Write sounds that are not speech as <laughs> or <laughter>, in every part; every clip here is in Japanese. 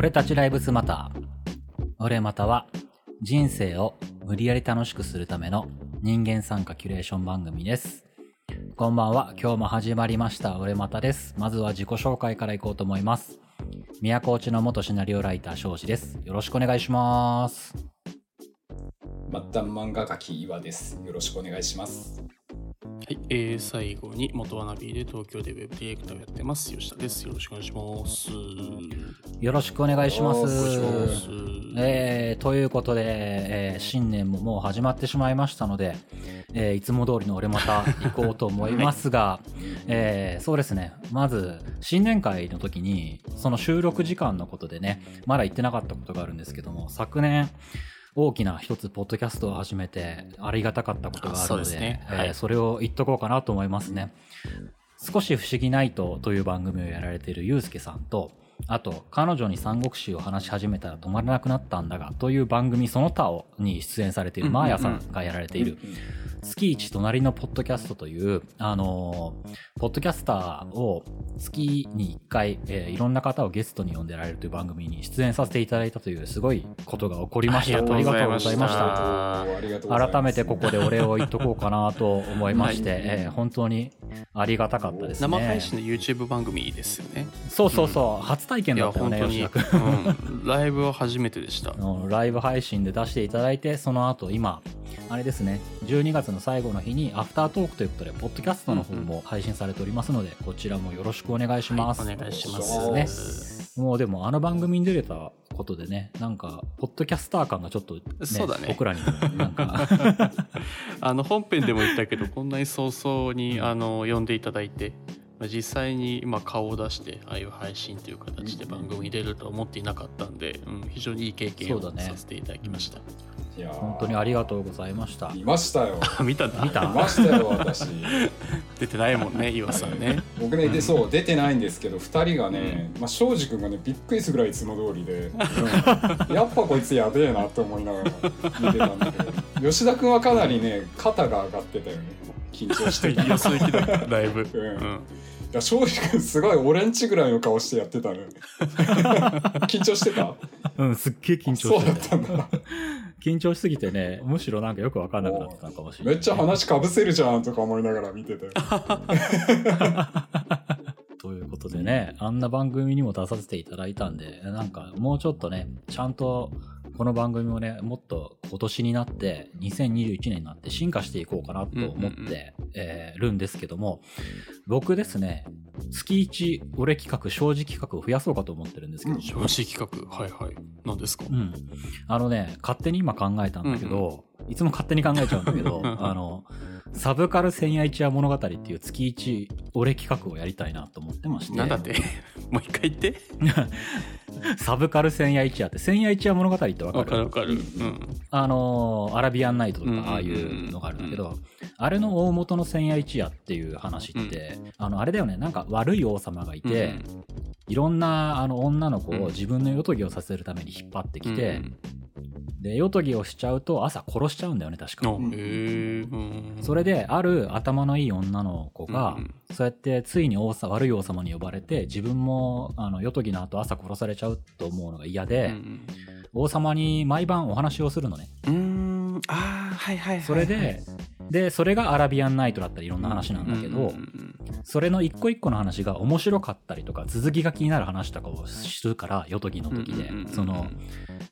俺たちライブスマター。俺または人生を無理やり楽しくするための人間参加キュレーション番組です。こんばんは。今日も始まりました。俺またです。まずは自己紹介からいこうと思います。宮古内の元シナリオライター庄司です。よろしくお願いします。末端漫画家き岩です。よろしくお願いします。はい、えー、最後に元ワナビーで東京でウェブディレクターをやってます吉田です。よろしくお願いします。よろしくお願いします。ますえー、ということで、えー新年ももう始まってしまいましたので、えーいつも通りの俺また行こうと思いますが、<laughs> えーそうですね、まず、新年会の時に、その収録時間のことでね、まだ言ってなかったことがあるんですけども、昨年、大きな一つ、ポッドキャストを始めて、ありがたかったことがあるので、ですね。えーはい。それを言っとこうかなと思いますね。少し不思議ナイトという番組をやられているゆうすけさんと、あと、彼女に三国志を話し始めたら止まらなくなったんだが、という番組その他をに出演されているマーヤさんがやられている、月一隣のポッドキャストという、あのーポッドキャスターを月に1回、えーいろんな方をゲストに呼んでられるという番組に出演させていただいたというすごいことが起こりました。ありがとうございましたありがとうございました。ありがとうございます。改めてここでお礼を言っとこうかなと思いまして、えー本当にありがたかったですね。生配信の YouTube 番組ですよね。そうそうそう、初体験だったよね、吉田君。うん、ライブは初めてでした。<laughs> のライブ配信で出していただいて、その後今、あれですね、12月の最後の日にアフタートークということで、ポッドキャストの方も配信されておりますので、こちらもよろしくお願いします。はいお願いしまおす。ね、もうでもあの番組に出れたことでね、なんか、ポッドキャスター感がちょっと、ね、そうだね。僕らにも、なんか、<laughs> あの本編でも言ったけど、こんなに早々にあの呼んでいただいて、まあ実際に今顔を出して、ああいう配信という形で番組に出るとは思っていなかったんで、うん、非常にいい経験をさせていただきました。いやー本当にありがとうございました。見ましたよ。あ <laughs> 見たんだ見た見ましたよ、私。<laughs> 出てないもんね、岩さんね。僕ね、で、そう、出てないんですけど、二人がね、まあ、庄司君がね、びっくりするぐらいいつも通りで、<laughs> うんやっぱこいつやべえなと思いながら見てたんだけど、吉田君はかなりね、肩が上がってたよね。緊張してた。よそ行きだだいぶ。うんや、庄司君すごい俺んちぐらいの顔してやってたね。<laughs> 緊張してた？うん、すっげえ緊張そうだして。ったたんだ。緊張しすぎてね、むしろなんかよくわかんなくなってたのかもしれない。めっちゃ話かぶせるじゃんとか思いながら見てたよ。<laughs> ということでね、あんな番組にも出させていただいたんで、なんかもうちょっとね、ちゃんとこの番組もね、もっと今年になって、2021年になって進化していこうかなと思って、るんですけども、僕ですね、月1俺企画、正直企画を増やそうかと思ってるんですけど、うん正直企画。はいはい。何ですか？うん。あのね、勝手に今考えたんだけど、いつも勝手に考えちゃうんだけど、<laughs> あの、サブカル千夜一夜物語っていう月一俺企画をやりたいなと思ってまして。なんだって？<laughs> もう一回言って。<laughs> サブカル千夜一夜って、千夜一夜物語ってわかる？わかるわかる。うん。あのーアラビアンナイトとうんうんうんか、ああいうのがあるんだけど、あれの大元の千夜一夜っていう話って、あの、あれだよね、なんか悪い王様がいて、いろんなあの女の子うんを自分の夜とぎをさせるために引っ張ってきて、うんで、夜とぎをしちゃうと朝殺しちゃうんだよね、確か。うんそれで、ある頭のいい女の子が、うんそうやってついに王様悪い王様に呼ばれて、自分も、あの、夜とぎの後朝殺されちゃうと思うのが嫌で、うん王様に毎晩お話をするのね。うん。うーん。ああ、はいはいはい。それで、で、それがアラビアンナイトだったりいろんな話なんだけど、それの一個一個の話が面白かったりとか、続きが気になる話とかをするから、夜とぎの時でその、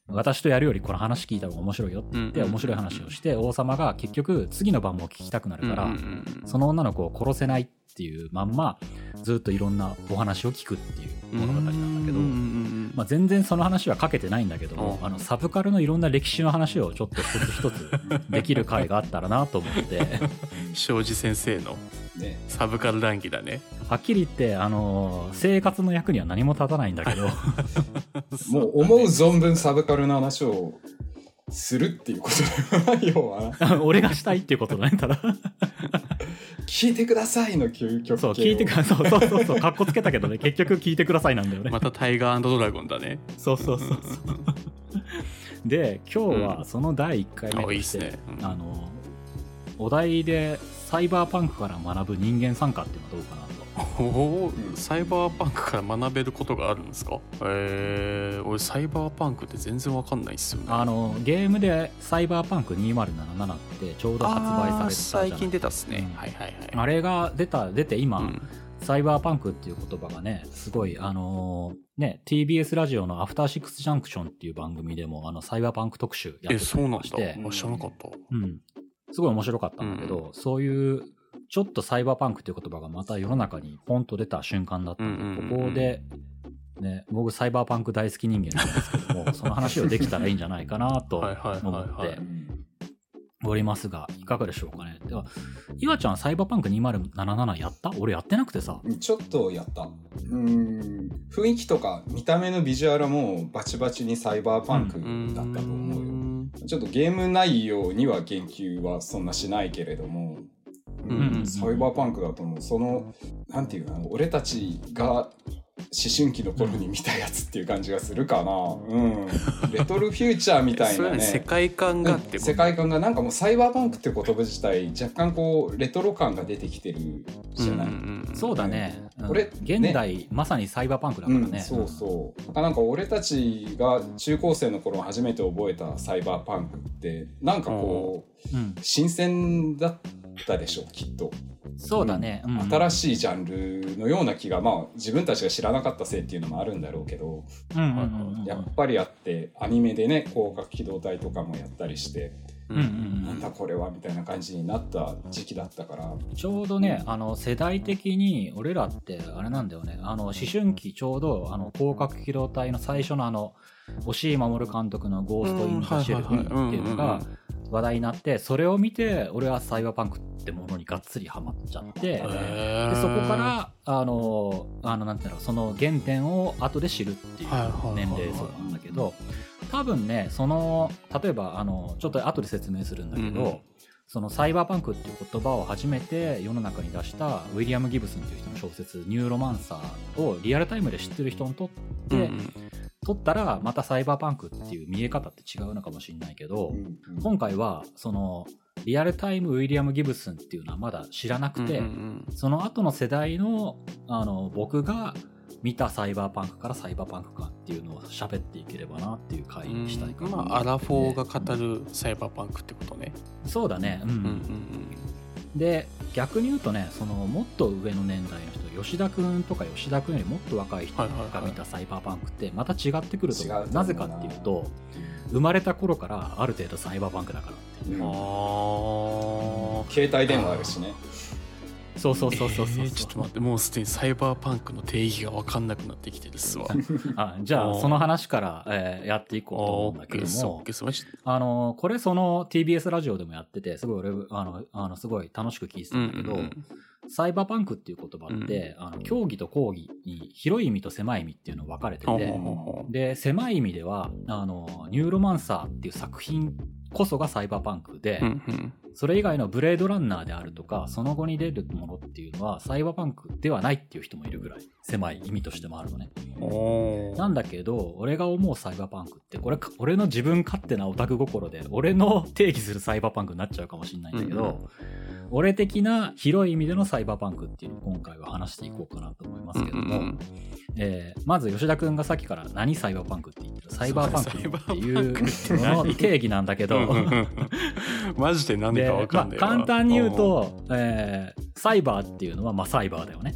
私とやるよりこの話聞いた方が面白いよって言って、面白い話をして、王様が結局次の晩も聞きたくなるから、その女の子を殺せないっていうまんま、ずっといろんなお話を聞くっていう物語なんだけどまあ、全然その話はかけてないんだけども、うんあの、サブカルのいろんな歴史の話をちょっと一つ一つできる回があったらなと思って、<laughs> 庄司先生のね。サブカル談義だね。はっきり言って、あの、生活の役には何も立たないんだけど、<laughs> もう思う存分サブカルな話をするっていうことだよな、要はな。俺がしたいっていうことだね、ただ。聞いてくださいの究極系そう、を聞いてください。そうそうそうそう、かっこつけたけどね、結局聞いてくださいなんだよね。またタイガードラゴンだね。そうそうそうそう。で、今日はその第1回目として、っすね。うんあの、お題でサイバーパンクから学ぶ人間参加っていうのはどうかな？と。おうんサイバーパンクから学べることがあるんですか？えー、俺サイバーパンクって全然わかんないっすよね。あのゲームで「サイバーパンク2077」ってちょうど発売されてた最近出たっすね、うん。はいはいはい。あれが出た出て今、うん。サイバーパンクっていう言葉がね、すごい、あのーね、TBS ラジオのアフターシックスジャンクションっていう番組でも、あの、サイバーパンク特集やってたえりそうなんだ。知らなかった。うん。すごい面白かったんだけど、そういう、ちょっとサイバーパンクっていう言葉がまた世の中にポンと出た瞬間だったので、うんうんうんうん。ここで、ね、僕サイバーパンク大好き人間なんですけども、その話をできたらいいんじゃないかなと思っておりますが、いかがでしょうかね。では、岩ちゃんサイバーパンク2077やった？俺やってなくてさ。うんちょっとやった。うん雰囲気とか見た目のビジュアルはもうバチバチにサイバーパンクだったと思うよ、んちょっとゲーム内容には言及はそんなしないけれども、サイバーパンクだと思うそのなんていうの俺たちが思春期の頃に見たやつっていう感じがするかな、うん、<laughs> レトルフューチャーみたいなね。はね世界観がってこと世界観がなんかもうサイバーパンクって言葉自体若干こうレトロ感が出てきてるじゃない、うんうんうん。そうだね。うん。俺現代、まさにサイバーパンクだからね。うん、そうそう。なんか俺たちが中高生の頃初めて覚えたサイバーパンクってなんかこう、うん。新鮮だったでしょきっと、そうだね。うん。新しいジャンルのような気がまあ自分たちが知らなかったせいっていうのもあるんだろうけど、やっぱりあってアニメでね広角機動隊とかもやったりして、なんだこれはみたいな感じになった時期だったから。ちょうどね、あの、世代的に、俺らって、あれなんだよね、あの、思春期ちょうど、あの、広角機動隊の最初のあの、押井守監督のゴースト・イン・ザ・シェルっていうのが話題になって、それを見て、俺はサイバーパンクってものにがっつりハマっちゃって、でそこから、あの、あの、なんていうの、その原点を後で知るっていう年齢層なんだけど、多分ね、その、例えば、あの、ちょっと後で説明するんだけど、うんうん。そのサイバーパンクっていう言葉を初めて世の中に出したウィリアム・ギブスンっていう人の小説「ニューロマンサー」をリアルタイムで知ってる人にとって、うんうん撮ったらまたサイバーパンクっていう見え方って違うのかもしれないけど、うんうん。今回はそのリアルタイムウィリアム・ギブスンっていうのはまだ知らなくて、うんうんその後の世代のあの僕が見たサイバーパンクからサイバーパンクかっていうのを喋っていければなっていう回うんにしたいかな、まあアラフォーが語るサイバーパンクってことね。そうだね。うん、うんうん。で逆に言うとねそのもっと上の年代の人吉田君とか吉田君よりもっと若い人はいはいはい。が見たサイバーパンクってまた違ってくると思う。違うと思うな。なぜかっていうと生まれた頃からある程度サイバーパンクだからっていう。携帯電話あるしね。そうそうそうそうそう、えーちょっと待ってもうすでにサイバーパンクの定義が分かんなくなってきてるっすわ。<laughs> あじゃあその話から、えーやっていこうと思オうんだけども。あのこれその TBS ラジオでもやっててすごい俺あのあのすごい楽しく聞いてたんだけど、うんうんサイバーパンクっていう言葉って、あの競技と講義に広い意味と狭い意味っていうの分かれてて、で狭い意味ではあのニューロマンサーっていう作品こそがサイバーパンクで、うんうん。それ以外のブレードランナーであるとかその後に出るものっていうのはサイバーパンクではないっていう人もいるぐらい狭い意味としてもあるのね。なんだけど俺が思うサイバーパンクってこれか俺の自分勝手なオタク心で俺の定義するサイバーパンクになっちゃうかもしれないんだけど、うんうん。俺的な広い意味でのサイバーパンクっていうのを今回は話していこうかなと思いますけども、うんうんうん。えーまず吉田君がさっきから何サイバーパンクって言ってる？サイバーパンクっていうのの定義なんだけど、マジで何でか分かまあんないわ、簡単に言うと、えーサイバーっていうのはまあサイバーだよね。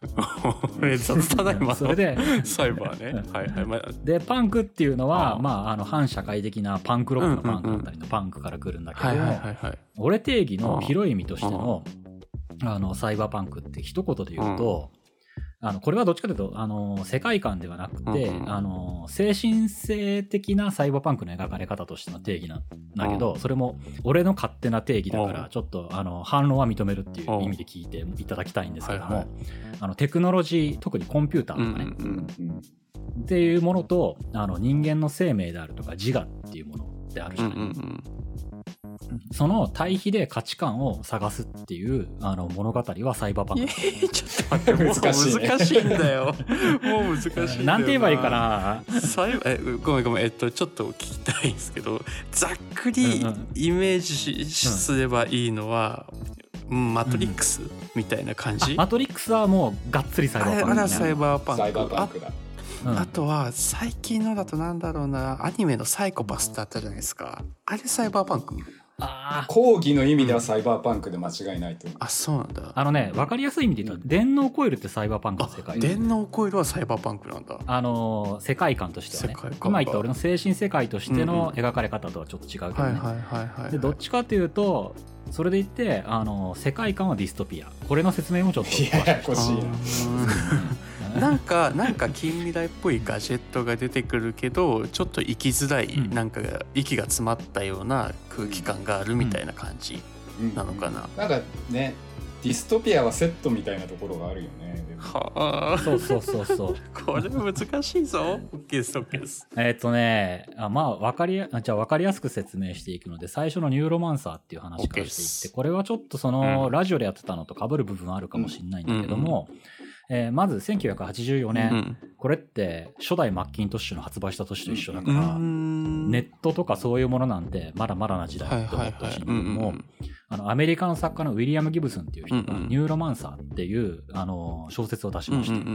<laughs> え雑だねまそれで。サイバーね。はいはい、まあ、でパンクっていうのはまあ、あの反社会的なパンクロックのパンクだったりのパンクから来るんだけども、はいはいはいはい。俺定義の広い意味としてのあのサイバーパンクって一言で言うと、あのこれはどっちかというとあの世界観ではなくて、うんうんあの精神性的なサイバーパンクの描かれ方としての定義なんだけど、それも俺の勝手な定義だから、うん。ちょっとあの反論は認めるっていう意味で聞いていただきたいんですけども、はいはい。あのテクノロジー特にコンピューターとかね、うんうんうん。っていうものとあの人間の生命であるとか自我っていうものであるじうんゃない、うんうんその対比で価値観を探すっていうあの物語はサイバーパンえク。ー、ちょっと待ってもう <laughs> 難しいね。難しいんだよ。<laughs> もう難しいんだよな。んて言えばいいかな。サイえごめんごめんえっとちょっと聞きたいんですけどざっくりイメージしすればいいのは、うんマトリックスみたいな感じ？マトリックスはもうがっつりサイバーパンクあれあらサイバーパンク。サイバーパンクだ。うん。あとは最近のだとなんだろうなアニメのサイコパスってあったじゃないですか。あれサイバーパンク？あー。講義の意味ではサイバーパンクで間違いないと思う。あそうなんだ。あのね分かりやすい意味で言うと電脳コイルってサイバーパンクの世あ界電脳コイルはサイバーパンクなんだ。あのー世界観としてはね。世界観が。今言った俺の精神世界としての描かれ方とはちょっと違うけどね、はいはいはいはいでどっちかというとそれで言ってあの世界観はディストピア。これの説明もちょっとい。やややこしいな <laughs> なんかなんか近未来っぽいガジェットが出てくるけどちょっと生きづらい、うん。なんか息が詰まったような空気感があるみたいな感じ、うん。なのかな。なんかねディストピアはセットみたいなところがあるよねでも。はあ。そうそうそうそう。<laughs> これ難しいぞ。OK です OK です。えっとねあまあ分かりやあじゃあ分かりやすく説明していくので最初のニューロマンサーっていう話からしていってこれはちょっとその、うん。ラジオでやってたのと被る部分はあるかもしれないんだけども、えーまず1984年、うん。これって初代マッキントッシュの発売した年と一緒だかうら、ん。ネットとかそういうものなんてまだまだな時代はいって思ってほしいんだけどはいはいもうんあのアメリカの作家のウィリアム・ギブスンっていう人がニューロマンサーっていうあの小説を出しまして、うんうんう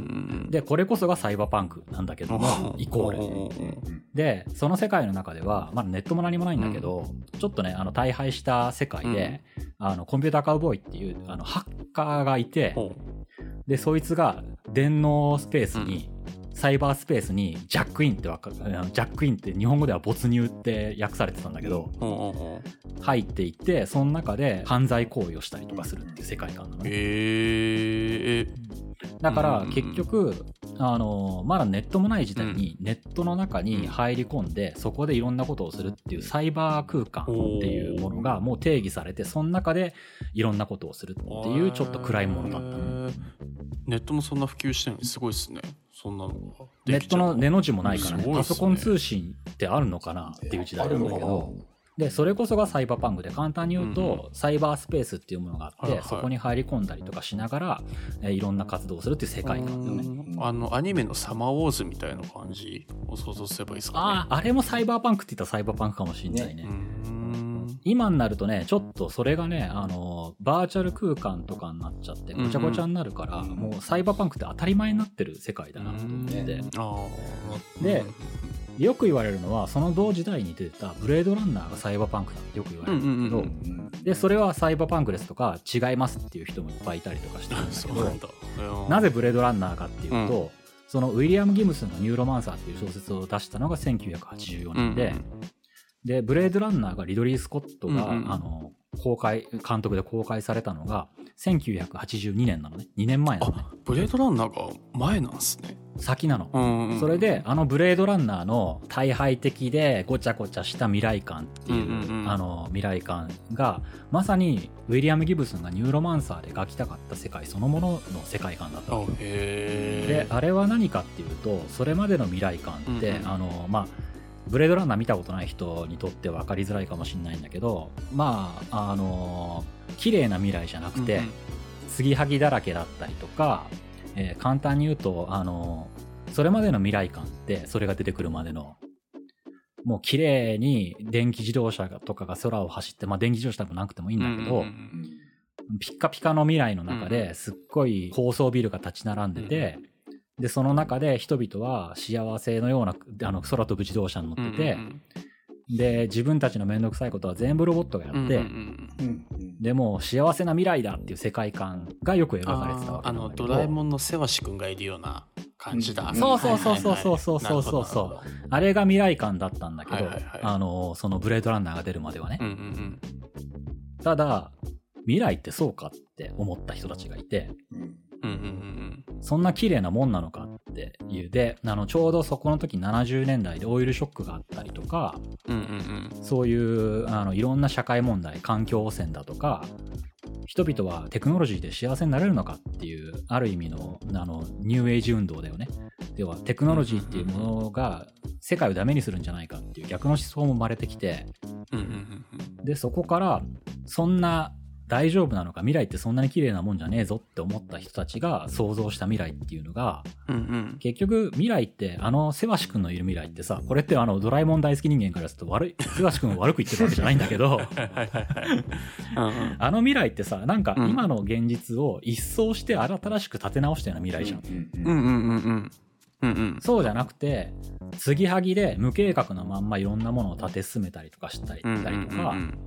んでこれこそがサイバーパンクなんだけども <laughs> イコール。うんでその世界の中ではまだネットも何もないんだけど、ちょっとねあの大敗した世界で、あのコンピューターカウボーイっていうあのハッカーがいてほでそいつが電脳スペースに、サイバースペースにジャックインってわかジャックインって日本語では没入って訳されてたんだけど、入っていってその中で犯罪行為をしたりとかするっていう世界観なのね。へえだからうん結局あのまだネットもない時代にネットの中に入り込んでそこでいろんなことをするっていうサイバー空間っていうものがもう定義されてその中でいろんなことをするっていうちょっと暗いものだったの。へー。ネットもそんな普及してるの？すごいですねそんなのがネットの根の字もないからね。ね。パソコン通信ってあるのかな？っていう時代なんだけどでそれこそがサイバーパンクで簡単に言うと、サイバースペースっていうものがあって、はいはい。そこに入り込んだりとかしながら、えーいろんな活動をするっていう世界観だよね。うん。あのアニメのサマーウォーズみたいな感じを想像すればいいですかね。あああれもサイバーパンクって言ったらサイバーパンクかもしれないね。うーん今になるとねちょっとそれがねあのバーチャル空間とかになっちゃってごちゃごちゃになるから、うんもうサイバーパンクって当たり前になってる世界だなと思って。て、ねあー。でよく言われるのはその同時代に出てたブレードランナーがサイバーパンクだってよく言われるんだけど、うんうんうんでそれはサイバーパンクですとか違いますっていう人もいっぱいいたりとかしてるんだけどなぜブレードランナーかっていうと、そのウィリアム・ギムスの「ニューロマンサー」っていう小説を出したのが1984年で、でブレードランナーがリドリー・スコットが、うんうんあの公開監督で公開されたのが1982年なのね。2年前なのね。あブレードランナーが前なんですね。先なの、うんうんそれであのブレードランナーの大敗的でごちゃごちゃした未来感っていう,、うんうんうん。あの未来感がまさにウィリアム・ギブスンがニューロマンサーで描きたかった世界そのものの世界観だった。あわけであれは何かっていうとそれまでの未来感って、うんうん。あのまあブレードランナー見たことない人にとって分かりづらいかもしれないんだけどまああの綺麗な未来じゃなくて、継ぎはぎだらけだったりとか、えー簡単に言うとあのそれまでの未来感ってそれが出てくるまでのもう綺麗に電気自動車とかが空を走って、まあ、電気自動車でもなくてもいいんだけど、うんピッカピカの未来の中うんですっごい高層ビルが立ち並んでて、でその中で人々は幸せのようなあの空飛ぶ自動車に乗ってて、で自分たちの面倒くさいことは全部ロボットがやって、うんうんうん。うんでもう幸せな未来だっていう世界観がよく描かれてたわけあなんだけど。のドラえもんのせわしくんがいるような感じだ、うん。そうそうそうそうそうそうそうそうはいはいはいなるほどなるほど。あれが未来感だったんだけど、はいはいはい。あのそのブレードランナーが出るまではね、うんうん。ただ未来ってそうかって思った人たちがいてうんうんうんうんそんな綺麗なもんなのかっていう。であのちょうどそこの時70年代でオイルショックがあったりとかうんうんうん。そういうあのいろんな社会問題環境汚染だとか人々はテクノロジーで幸せになれるのかっていうある意味のあのニューエイジ運動だよね。要はテクノロジーっていうものが世界をダメにするんじゃないかっていう逆の思想も生まれてきて。うんうんうん。でそこからそんな大丈夫なのか？未来ってそんなに綺麗なもんじゃねえぞって思った人たちが想像した未来っていうのがうんうん。結局未来ってあのセワシ君のいる未来ってさこれってあのドラえもん大好き人間からすると悪いセワシ君を悪く言ってるわけじゃないんだけど <laughs> あの未来ってさなんかうん。今の現実を一掃して新しく立て直したような未来じゃん、うんうんうんうんうんうん。うんそうじゃなくて継ぎはぎで無計画のまんまいろんなものを立て進めたりとかしたりとか、うん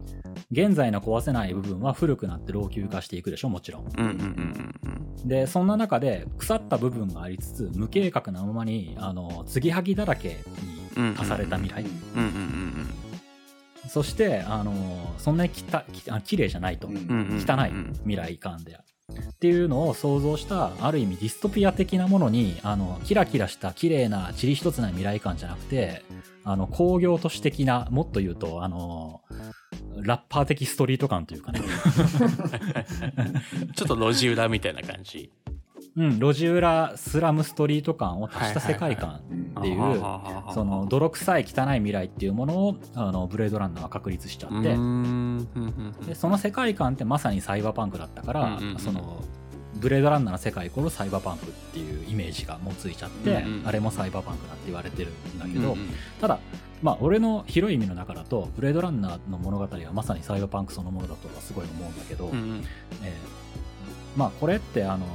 現在の壊せない部分は古くなって老朽化していくでしょもちろん。でそんな中で腐った部分がありつつ無計画なままにあの継ぎはぎだらけに化された未来、そしてあのそんなにきたきあ綺麗じゃないと、汚い未来感でっていうのを想像したある意味ディストピア的なものにあのキラキラした綺麗な塵一つない未来感じゃなくてあの工業都市的なもっと言うとあのラッパー的ストリート感というかね、<laughs> ちょっと路地裏みたいな感じ。うん、路地裏スラムストリート感を足した世界観うんっていうその泥臭い汚い未来っていうものをあのブレードランナーは確立しちゃって、でその世界観ってまさにサイバーパンクだったから、そのブレードランナーの世界イコールサイバーパンクっていうイメージがもうついちゃって、うんうんあれもサイバーパンクだって言われてるんだけど、うんうんただまあ俺の広い意味の中だとブレードランナーの物語はまさにサイバーパンクそのものだとはすごい思うんだけど、うんうん。えーまあこれってあの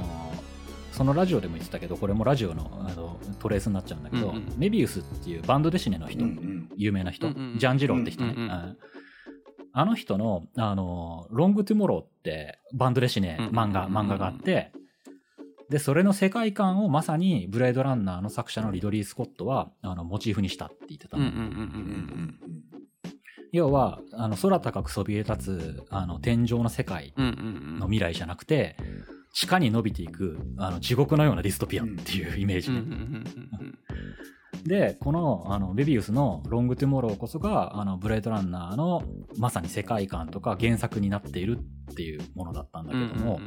そのラジオでも言ってたけどこれもラジオのあのトレースになっちゃうんだけど、うんうん。メビウスっていうバンドデシネの人、うんうん。有名な人、うんうん。ジャン・ジローって人ね、うんうんうんうん。あの人の、あの、ロング・トゥモローってバンドデシネうんうん漫画、漫画があって、で、それの世界観をまさにブレードランナーの作者のリドリー・スコットは、あの、モチーフにしたって言ってた要は、あの、空高くそびえ立つ、あの、天井の世界うんうんうんの未来じゃなくて、地下に伸びていく、あの、地獄のようなディストピアっていうイメージで、この、あの、ベビウスのロングトゥモローこそが、あの、ブレードランナーの、まさに世界観とか原作になっているっていうものだったんだけうんども、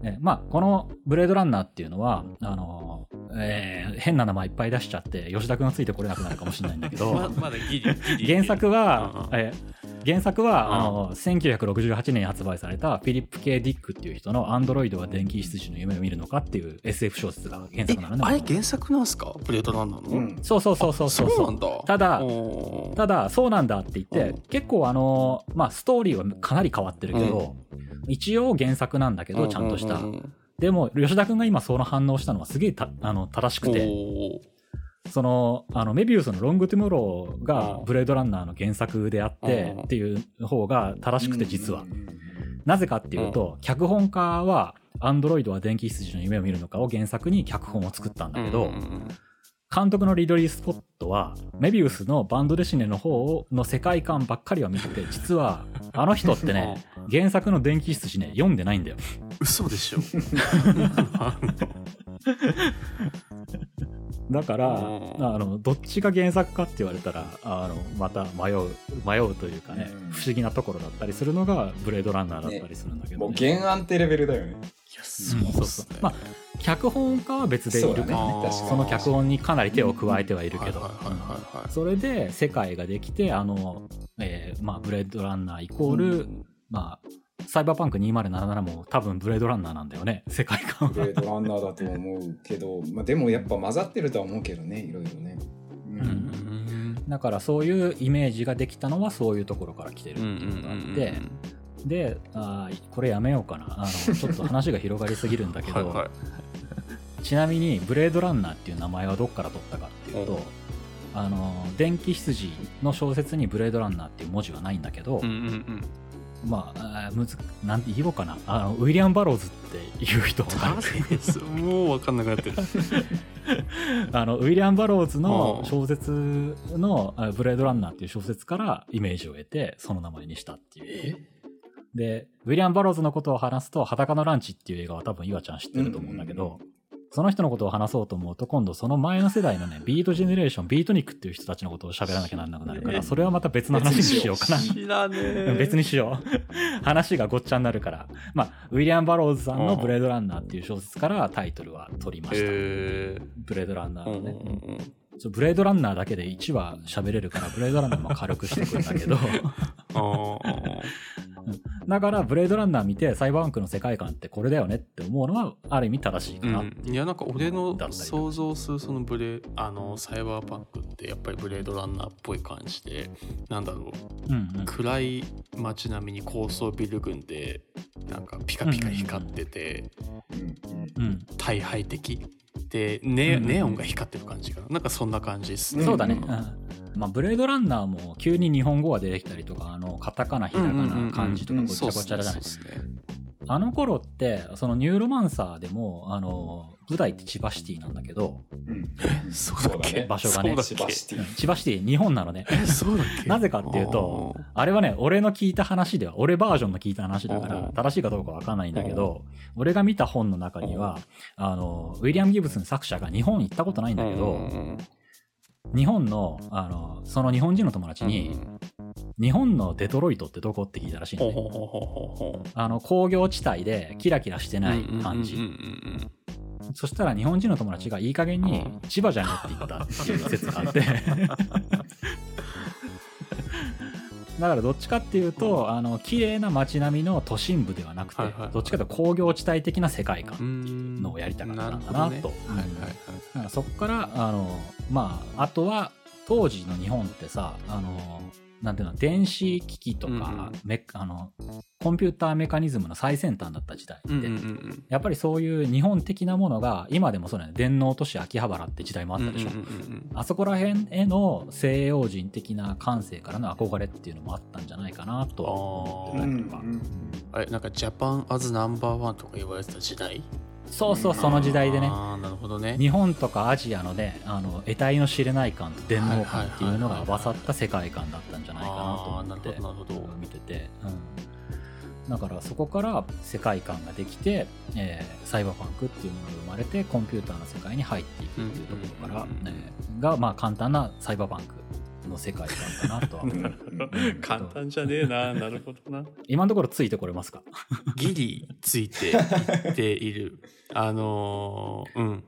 うんうんえまあ、このブレードランナーっていうのは、あの、えー変な名前いっぱい出しちゃって、吉田くんがついてこれなくなるかもしれないんだけど、<laughs> ままだギリギリ。原作はうん、うん。えー原作は、うん。あの、1968年に発売されたフィリップ・ケイ・ディックっていう人のアンドロイドは電気羊の夢を見るのかっていう SF 小説が原え作なのね。あれ原作なんすか？ブレードランナーの、うん。うんそうそうそうそうそう。そうなんだ。ただただ、そうなんだって言って、うん。結構あの、まあ、ストーリーはかなり変わってるけど、一応原作なんだけど、ちゃんとした。でも、吉田くんが今その反応したのはすげえた、あの、正しくて、その、あの、メビウスのロングトゥモローがうん。ブレードランナーの原作であってうん。っていう方が正しくて実は。なぜかっていうと、脚本家は、アンドロイドは電気羊の夢を見るのかを原作に脚本を作ったんだけど、監督のリドリー・スポットは、メビウスのバンドデシネの方の世界観ばっかりは見てて、実は、あの人ってね、<laughs> 原作の電気羊ね、読んでないんだよ。嘘でしょ <laughs> だから、うんあの、どっちが原作かって言われたら、あの、また迷う、迷うというかね、うん不思議なところだったりするのが、ブレードランナーだったりするんだけど、もうね。原案ってレベルだよねそうそうね。そう。まあ、脚本家は別でいるか。らねね。確かに。その脚本にかなり手を加えてはいるけど。それで世界ができて、あの、えーまあ、ブレードランナーイコール、うん。まあ、サイバーパンク2077も多分ブレードランナーなんだよね、世界観は。ブレードランナーだと思うけど、まあ、でもやっぱ混ざってるとは思うけどね。いろいろね、うん。うん。だからそういうイメージができたのはそういうところから来てるっていうのがあって、で、あーこれやめようかな。あの、ちょっと話が広がりすぎるんだけど、はいはい。ちなみにブレードランナーっていう名前はどっから取ったかっていううんと、あの、電気羊の小説にブレードランナーっていう文字はないんだけど、うんうんうん。まあ、むずなんて言おうかな。あの、ウィリアム・バローズっていう人もう分かんなくなってる。<laughs> あの、ウィリアム・バローズのう。ん小説の、あブレードランナーっていう小説からイメージを得て、その名前にしたっていう。で、ウィリアム・バローズのことを話すと、裸のランチっていう映画は多分岩ちゃん知ってると思うんだけど、その人のことを話そうと思うと、今度その前の世代のね、ビートジェネレーション、ビートニックっていう人たちのことを喋らなきゃならなくなるから、えそれはまた別の話にしようかな。知らねえ別にしよう。<laughs> 話がごっちゃになるから。まあ、ウィリアム・バローズさんのブレードランナーっていう小説からタイトルは取りました。へブレードランナーえのね。そうブレードランナーだけで1話喋れるから、ブレードランナーも軽くしてくんだけど、あ <laughs> <laughs> だから、ブレードランナー見て、サイバーバンクの世界観ってこれだよねって思うのは、ある意味正しいかな。うん、いやなんか俺の想像するそのブレあのサイバーパンクってやっぱりブレードランナーっぽい感じでなんだろううんうん。暗い街並みに高層ビル群でなんかピカピカ光っててうんうん。大敗的でネネオンが光ってる感じかななんかそんな感じですねそうだね。ううんん。まあ、ブレードランナーも急に日本語が出てきたりとか、あの、カタカナ、ひらがな、漢字とかごちゃごちゃじゃない。そうっすね。あの頃って、そのニューロマンサーでも、あの、舞台って千葉シティなんだけど、うん。そうだっけ？場所がね千葉シティ。千葉シティ、日本なのね。えそうだっけ？なぜかっていうと、あれはね、俺の聞いた話では、俺バージョンの聞いた話だからうん、正しいかどうかわかんないんだけど、俺が見た本の中には、あの、ウィリアム・ギブスン作者が日本行ったことないんだけど、うん日本の、あの、その日本人の友達に、日本のデトロイトってどこって聞いたらしいのね。ほうほうほうほうほうほうあの、工業地帯でキラキラしてない感じ。そしたら日本人の友達がいい加減にうん千葉じゃねって言ったっていう説があって。だからどっちかっていうと、あの、綺麗な街並みの都心部ではなくてはいはいはい、どっちかというと工業地帯的な世界観。うん。のをやりたかったんだなとそこから、あの、まあ、あとは、当時の日本ってさ、あの、なんていうの、電子機器とか、うんうんメあの、コンピューターメカニズムの最先端だった時代で、うんうんうんやっぱりそういう日本的なものが、今でもそうだよね、電脳都市秋葉原って時代もあったでしょ。うんうんうんうんあそこら辺への西洋人的な感性からの憧れっていうのもあったんじゃないかなとは思ってたりとか。あれなんかジャパンアズナンバーワンとか言われてた時代？そうそう、その時代でね。なるほどね。日本とかアジアのね、あの、得体の知れない感と電脳感っていうのが合わさった世界観だったんじゃないかなと思ってあーなるほどなるほど。見てて、うん。だからそこから世界観ができて、えーサイバーパンクっていうものが生まれて、コンピューターの世界に入っていくっていうところから、うんうんうんうん。えーが、まあ簡単なサイバーパンクの世界観かなとは思う。<laughs> 簡単じゃねえな。なるほどな。今のところついてこれますか？<laughs> ギリついていっている。あのーうん。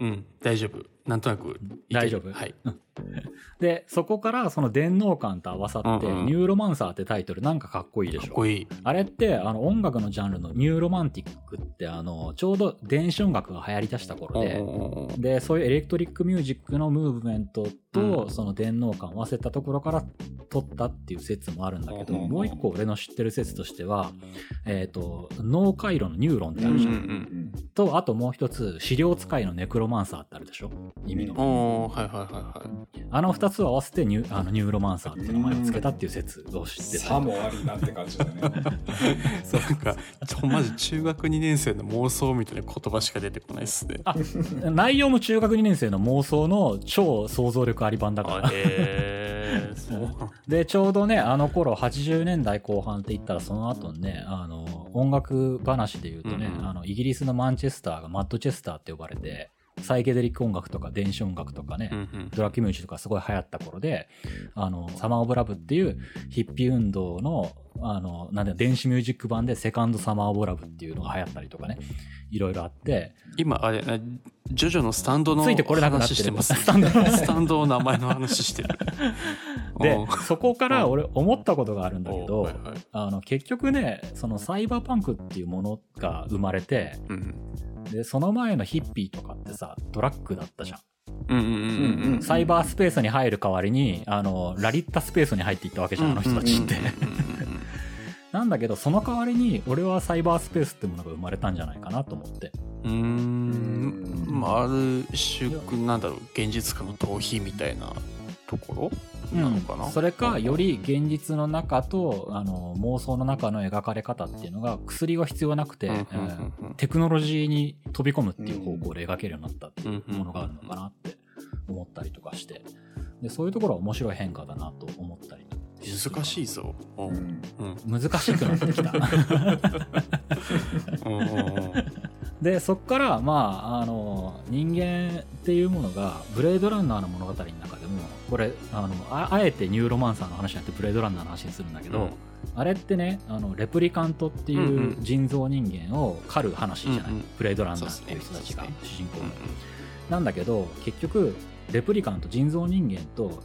うん。大丈夫。なんとなく大丈夫？はい <laughs> で、そこからその電脳感と合わさって、うんうんニューロマンサーってタイトルなんかかっこいいでしょ。かっこいい。あれって、あの、音楽のジャンルのニューロマンティックって、あの、ちょうど電子音楽が流行り出した頃で、うんで、そういうエレクトリックミュージックのムーブメントと、うん。その電脳感を合わせたところから取ったっていう説もあるんだけど、うんもう一個俺の知ってる説としては、えっ、と、脳回路のニューロンってあるじゃん。うんうんと、あともう一つ、死霊使いのネクロマンサーってあるでしょ？意味の。はいはいはいはいあの二つを合わせてニュあのニューロマンサーって名前を付けたっていう説を知ってた。さもありなんって感じだね。<laughs> そうなんかちょマジ中学2年生の妄想みたいな言葉しか出てこないっすねあ内容も中学2年生の妄想の超想像力あり版だからあ。へえそうで、ちょうどね、あの頃、80年代後半って言ったら、その後にね、あの、音楽話で言うとね、うんうんあの、イギリスのマンチェスターがマッドチェスターって呼ばれて、サイケデリック音楽とか電子音楽とかね、うんうん。ドラッグミュージックとかすごい流行った頃で、あの、サマーオブラブっていうヒッピー運動の、あの、なんだよ電子ミュージック版でセカンドサマーオブラブっていうのが流行ったりとかね、いろいろあって、今あれあジョジョのスタンドのついてこれなくなってる。話してますスタンドの。スタンドの名前の話してる <laughs> でそこから俺思ったことがあるんだけど、はいはい。あの、結局ね、そのサイバーパンクっていうものが生まれて、うんで、その前のヒッピーとかってさ、ドラッグだったじゃん。サイバースペースに入る代わりに、あの、ラリッタスペースに入っていったわけじゃん、あの人たちって。なんだけど、その代わりに、俺はサイバースペースってものが生まれたんじゃないかなと思って。うーんまあある種なんだろう現実化の逃避みたいなところなのかな、それか、より現実の中と、あの、妄想の中の描かれ方っていうのが、薬は必要なくて、テクノロジーに飛び込むっていう方向で描けるようになったっていうものがあるのかなって思ったりとかして。で、そういうところは面白い変化だなと思ったり。難しいぞ。うんうんうん難しくなってきた。<laughs> うんうんで、そっから、まあ、あの、人間っていうものが、ブレードランナーの物語の中でも、これ、あの、ああえてニューロマンサーの話になってブレードランナーの話にするんだけど、うん。あれってね、あの、レプリカントってうんいううん人造人間を狩る話じゃない、うんうん。ブレードランナーっていう人たちが主人公の。うん。なんだけど、結局、レプリカント人造人間と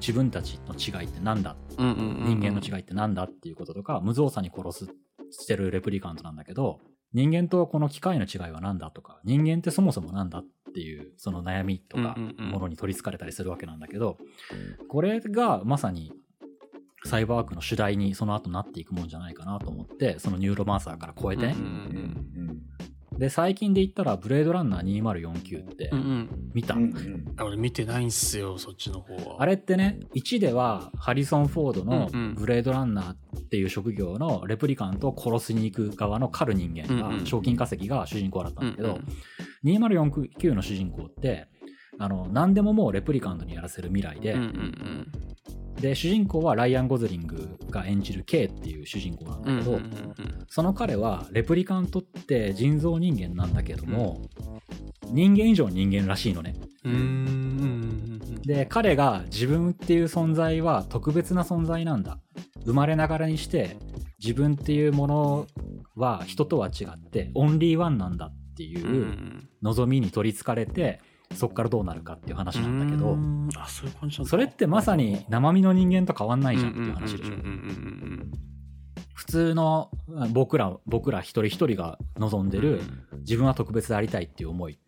自分たちの違いってなんだ？うんうんうんうん。人間の違いってなんだ？っていうこととか、無造作に殺すしてるレプリカントなんだけど、人間とこの機械の違いは何だとか、人間ってそもそもなんだっていうその悩みとかものに取り憑かれたりするわけなんだけど、これがまさにサイバークの主題にその後なっていくもんじゃないかなと思って、そのニューロマンサーから超えてで、最近で言ったらブレードランナー2049ってうんうん。見た、うんうん。あ俺見てないんすよそっちの方は。あれってね、1ではハリソン・フォードのうんうん。ブレードランナーっていう職業のレプリカントを殺しに行く側の狩る人間うんうん。が、賞金稼ぎが主人公だったんだけどうんうん、2049の主人公って、あの、何でももうレプリカントにやらせる未来でうんう、んで、主人公はライアン・ゴズリングが演じる K っていう主人公なんだけど、うんうんうんその彼はレプリカントって人造人間なんだけども、人間以上人間らしいのね。うんうんうんで、彼が自分っていう存在は特別な存在なんだ。生まれながらにして、自分っていうものは人とは違って、オンリーワンなんだっていうんうんううん望みに取りつかれて、そっからどうなるかっていう話なんだけど、そういう感じなんだ。それってまさに生身の人間と変わんないじゃんっていう話でしょ。普通の僕ら、僕ら一人一人が望んでる、自分は特別でありたいっていう思い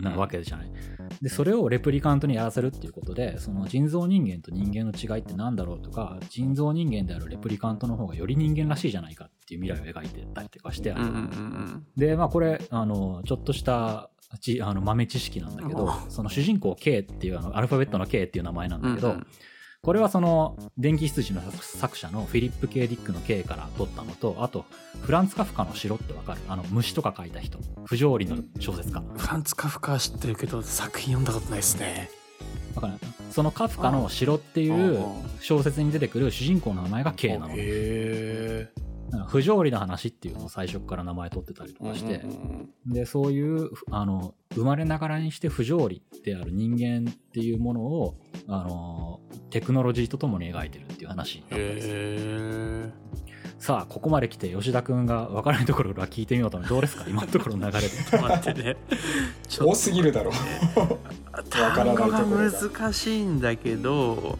なわけじゃない。で、それをレプリカントにやらせるっていうことで、その人造人間と人間の違いって何だろうとか、人造人間であるレプリカントの方がより人間らしいじゃないかっていう未来を描いてたりとかしてある。で、まあこれ、あの、ちょっとしたちあの豆知識なんだけど、その主人公 K っていうあのアルファベットの K っていう名前なんだけど、うんうん。これはその電気羊の作者のフィリップ・ K・ ディックの K から取ったのと、あとフランツ・カフカの城ってわかる？あの虫とか書いた人。不条理の小説家。フランツ・カフカは知ってるけど作品読んだことないですねわかるそのカフカの城っていう小説に出てくる主人公の名前が K なの。へだから不条理な話っていうのを最初から名前取ってたりとえかして、で、そういう、あの、生まれながらにして不条理である人間っていうものを、あの、テクノロジーとともに描いてるっていう話。へえさあ、ここまで来て吉田くんが分からないところから聞いてみようと思う。どうですか？<laughs> 今のところの流れで。待ってね。多すぎるだろからない単語が難しいんだけど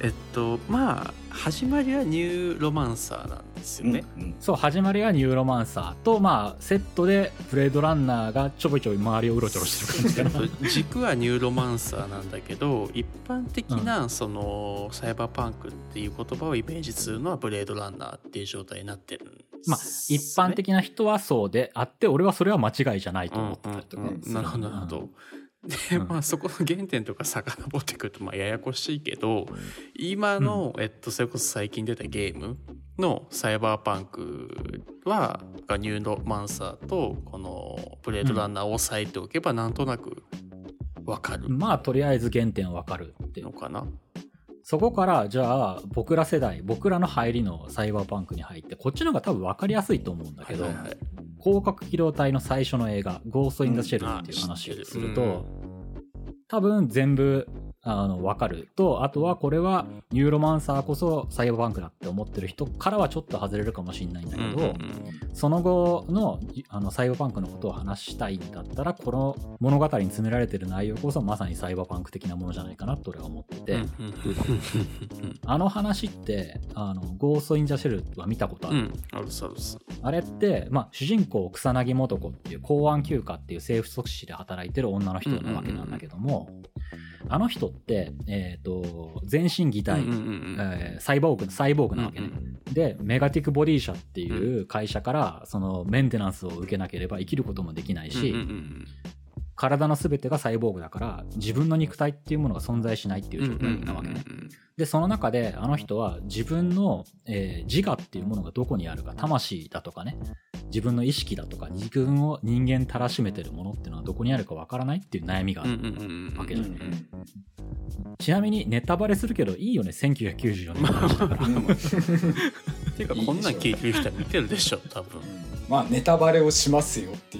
えっとまあ始まりはニューロマンサーなんですよね、うんそう、始まりはニューロマンサーと、まあ、セットでブレードランナーがちょびちょび周りをうろちょろしてる感じかな。<laughs> 軸はニューロマンサーなんだけど一般的なそのサイバーパンクっていう言葉をイメージするのはブレードランナーっていう状態になってるんです、まあ、一般的な人はそうであって、俺はそれは間違いじゃないと思ってたりとか。うんうんするなるほどなるほど。でうんまあそこの原点とか遡ってくるとまあややこしいけど今の、えっと、それこそ最近出たゲームのサイバーパンクはがニューロマンサーとこのブレードランナーを押さえておけばなんとなくわかる。まあ、とりあえず原点わかるっていう。のかな？そこから、じゃあ、僕ら世代、僕らの入りのサイバーパンクに入って、こっちの方が多分分かりやすいと思うんだけど、はいはいはい攻殻機動隊の最初の映画、ゴースト・イン・ザ・シェルっていう話をすると、多分全部、あの、分かると、あとはこれはニューロマンサーこそサイバーパンクだって思ってる人からはちょっと外れるかもしれないんだけど、うんうんその後のあのサイバーパンクのことを話したいんだったら、この物語に詰められてる内容こそまさにサイバーパンク的なものじゃないかなと俺は思ってて、うんうんうんあの話って、あの、ゴースト・イン・ザ・シェルは見たことある？うんアルサルスあれって、まあ、主人公、草薙素子っていう公安休暇っていう政府組織で働いてる女の人なわけなんだけども、あの人って、えっ、と、全身擬態、うんうんうんえーサイボーグ、サイボーグなわけね。で、メガティックボディ社っていう会社から、そのメンテナンスを受けなければ生きることもできないし、うんうんうん体の全てがサイボーグだから、自分の肉体っていうものが存在しないっていう状態なわけね。で、その中で、あの人は自分の、えー自我っていうものがどこにあるか、魂だとかね、自分の意識だとか、自分を人間たらしめてるものっていうのはどこにあるかわからないっていう悩みがある。わけじゃんうんうん。ちなみにネタバレするけどいいよね、1994年の話だから。っ <laughs> ていうかこんなん聞いてる人は見てるでしょ多分。まあネタバレをしますよって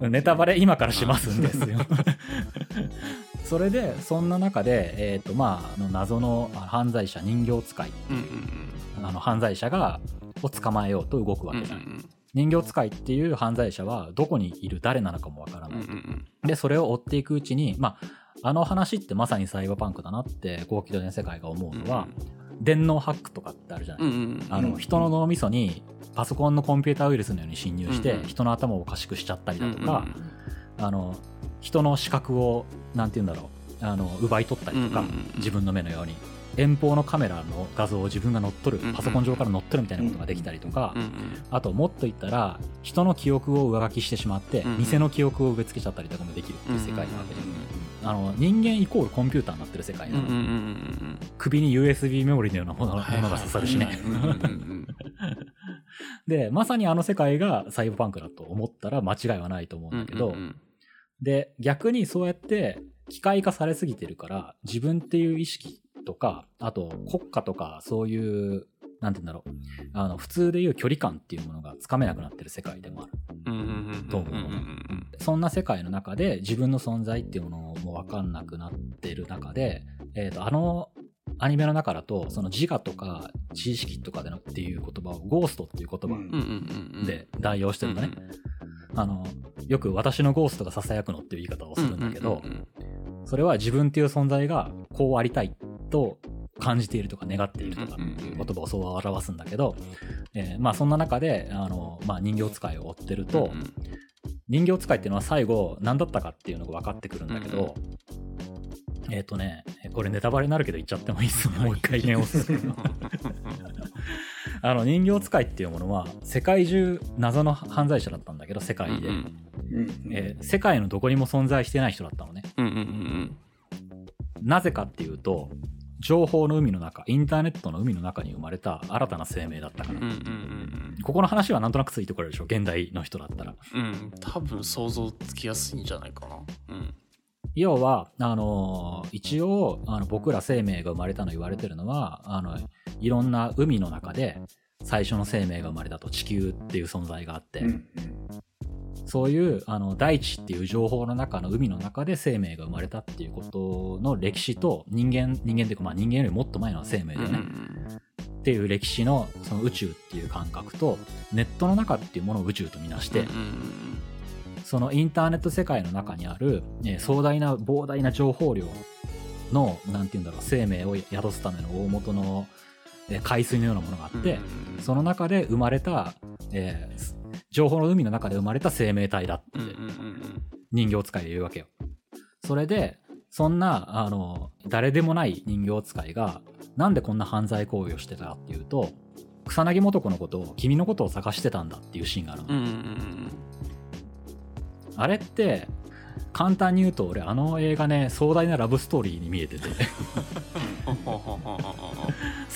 ネタバレ今からしますんですよ。<laughs> それで、そんな中で、えっ、と、まあ、謎のあ犯罪者、人形使い、うんうんあの犯罪者が、を捕まえようと動くわうんうんけじゃん。人形使いっていう犯罪者はどこにいる誰なのかもわからうんない。うんで、それを追っていくうちに、まあの話ってまさにサイバーパンクだなって高機動の世界が思うのは、電脳ハックとかってあるじゃない、うんうんあの人の脳みそにパソコンのコンピューターウイルスのように侵入して、うんうん。人の頭をおかしくしちゃったりだとか、うんあの人の視覚をなんて言うんだろうあの奪い取ったりとか、うんうんうん。自分の目のように遠方のカメラの画像を自分が乗っ取るパソコン上から乗っ取るみたいなことができたりとか、あともっと言ったら人の記憶を上書きしてしまって、偽の記憶を植え付けちゃったりとかもできるっていう世界なわけで、あの人間イコールコンピューターになってる世界なの、首に USB メモリのようなものが刺さるしね、でまさにあの世界がサイバーパンクだと思ったら間違いはないと思ううんんだけど、で逆にそうやって機械化されすぎてるから自分っていう意識とかあと国家とかそういうなんて言うんだろう。あの普通でいう距離感っていうものがつかめなくなってる世界でもある。と思うのねそんな世界の中で自分の存在っていうものも分かんなくなってる中で、えー、とあのアニメの中だとその自我とか知識とかでのっていう言葉をゴーストっていう言葉うん。うんうんうんで代用してるんだね、あのよく私のゴーストが囁くのっていう言い方をするんだけど、それは自分っていう存在がこうありたいと感じているとか願っているとかっていう言葉をそう表すんだけど、えーまあそんな中であの、まあ、人形使いを追ってると、人形使いっていうのは最後何だったかっていうのが分かってくるんだけど、えっ、とねこれネタバレになるけど言っちゃってもいい。っすねもう一回念を押す <laughs> あの人形使いっていうものは世界中謎の犯罪者だったけど世界で、うんうん。えー世界のどこにも存在してない人だったのね。うんうんうんなぜかっていうと情報の海の中インターネットの海の中に生まれた新たな生命だったから、うんうんうんここの話はなんとなくついてこれるでしょ現代の人だったら。うんうん。多分想像つきやすいんじゃないかな。うん。要はあのー一応あの僕ら生命が生まれたの言われてるのはあのいろんな海の中で最初の生命が生まれたと地球っていう存在があって、うんそういうあの大地っていう情報の中の海の中で生命が生まれたっていうことの歴史と人間人間っていうかまあ人間よりもっと前の生命だよね、っていう歴史のその宇宙っていう感覚とネットの中っていうものを宇宙とみなして、うんうん。そのインターネット世界の中にある、えー壮大な膨大な情報量のなんて言うんだろう生命を宿すための大元の、えー海水のようなものがあって、うんその中で生まれた、えー情報の海の中で生まれた生命体だって人形使いで言うわけよ。それでそんなあの誰でもない人形使いがなんでこんな犯罪行為をしてたかっていうと草薙素子のことを君のことを探してたんだっていうシーンがあるの。あれって簡単に言うと俺あの映画ね壮大なラブストーリーに見えてて <laughs>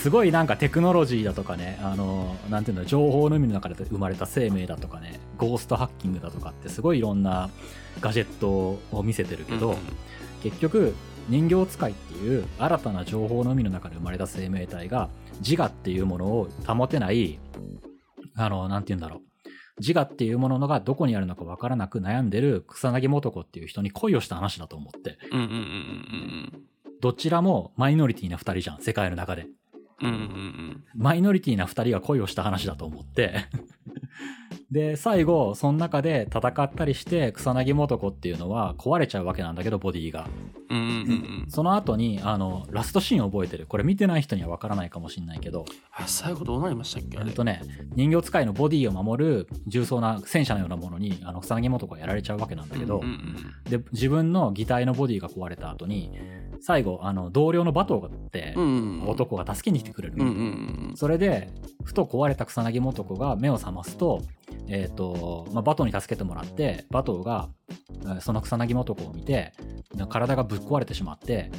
すごいなんかテクノロジーだとかねあのなんていうの情報の海の中で生まれた生命だとかねゴーストハッキングだとかってすごいいろんなガジェットを見せてるけど、結局人形使いっていう新たな情報の海の中で生まれた生命体が自我っていうものを保てないあのなんて言うんだろう。自我っていうものがどこにあるのか分からなく悩んでる草薙素子っていう人に恋をした話だと思って。うんうんうんうんどちらもマイノリティな2人じゃん世界の中でうんうんうんマイノリティな2人が恋をした話だと思って。<laughs> で最後その中で戦ったりして草薙素子っていうのは壊れちゃうわけなんだけどボディが。うんうんうんうん。その後にあのラストシーンを覚えてる。これ見てない人には分からないかもしれないけど。あ最後どうなりましたっけ？えっとね人形使いのボディを守る重装な戦車のようなものにあの草薙素子がやられちゃうわけなんだけど、うんうん。で自分の擬態のボディが壊れた後に最後あの同僚のバトーって男が助けに来てくれるの、うんうんうんそれでふと壊れた草薙素子が目を覚ますと,、えーとまあ、バトーに助けてもらってバトーがえーその草薙素子を見て体がぶっ壊れてしまって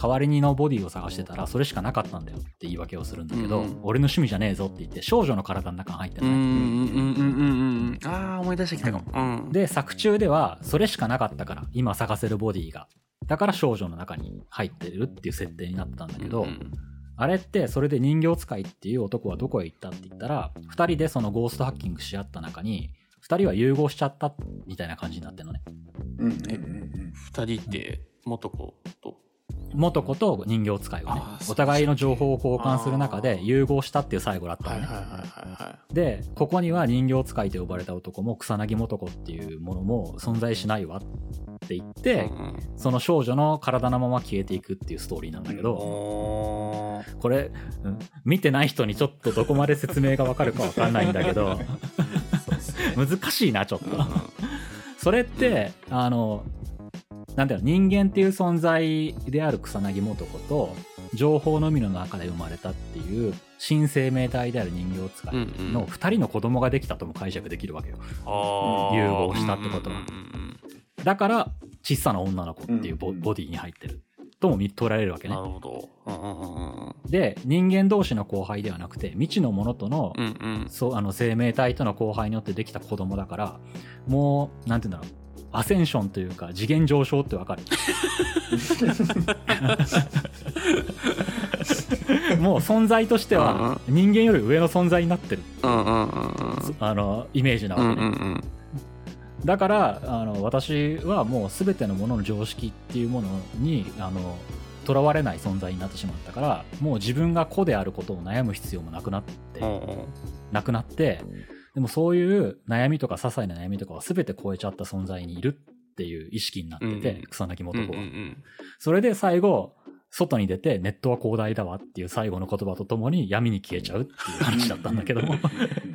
代わりにのボディを探してたらそれしかなかったんだよって言い訳をするんだけど、うんうん。俺の趣味じゃねえぞって言って少女の体の中に入ってるのね、うんうんうんうんうんうん。ああ思い出してきたかも。うん。で作中ではそれしかなかったから今探せるボディがだから少女の中に入ってるっていう設定になってたんだけど、うんあれってそれで人形使いっていう男はどこへ行ったって言ったら2人でそのゴーストハッキングし合った中に2人は融合しちゃったみたいな感じになってるのね。うんうんうん。二人って元子と元子と人形使いがねお互いの情報を交換する中あで融合したっていう最後だったのね、でここには人形使いと呼ばれた男も草薙素子っていうものも存在しないわって言って、うんうん。その少女の体のまま消えていくっていうストーリーなんだけど、おー。これ、うん見てない人にちょっとどこまで説明がわかるかわかんないんだけど <laughs> 難しいなちょっと、うんうん。それって、あのなんだろう人間っていう存在である草薙素子と情報の海の中で生まれたっていう新生命体である人形使いの2人の子供ができたとも解釈できるわけよ。融合したってことは。うんうんうんだから小さな女の子っていうボ,、ディに入ってる。とも見取られるわけね。うんなるほどで人間同士の交配ではなくて未知のものとの,、うんうん。そうあの生命体との交配によってできた子供だからもうなんて言うんだろうアセンションというか次元上昇ってわかる？<laughs> もう存在としては人間より上の存在になってる。うんうんうんうん。あのイメージなわうんけね、うんうん。だからあの私はもう全てのものの常識っていうものにあの囚われない存在になってしまったからもう自分が子であることを悩む必要もなくなって、うんうん。なくなってでもそういう悩みとか些細な悩みとかは全て超えちゃった存在にいるっていう意識になってて、うん。草薙素子は、うんうんうん。それで最後外に出てネットは広大だわっていう最後の言葉とともに闇に消えちゃうっていう話だったんだけども。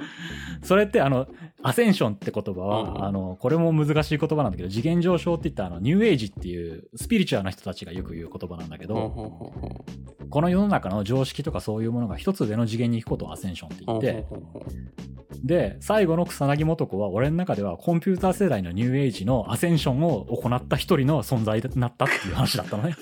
<laughs> それってあのアセンションって言葉は、うんあのこれも難しい言葉なんだけど次元上昇って言ったあのニューエイジっていうスピリチュアルな人たちがよく言う言葉なんだけど、ほうほうほうほうこの世の中の常識とかそういうものが一つ上の次元に行くことをアセンションって言って、ほうほうほうで、最後の草薙素子は、俺の中ではコンピューター世代のニューエイジのアセンションを行った一人の存在になったっていう話だったのね。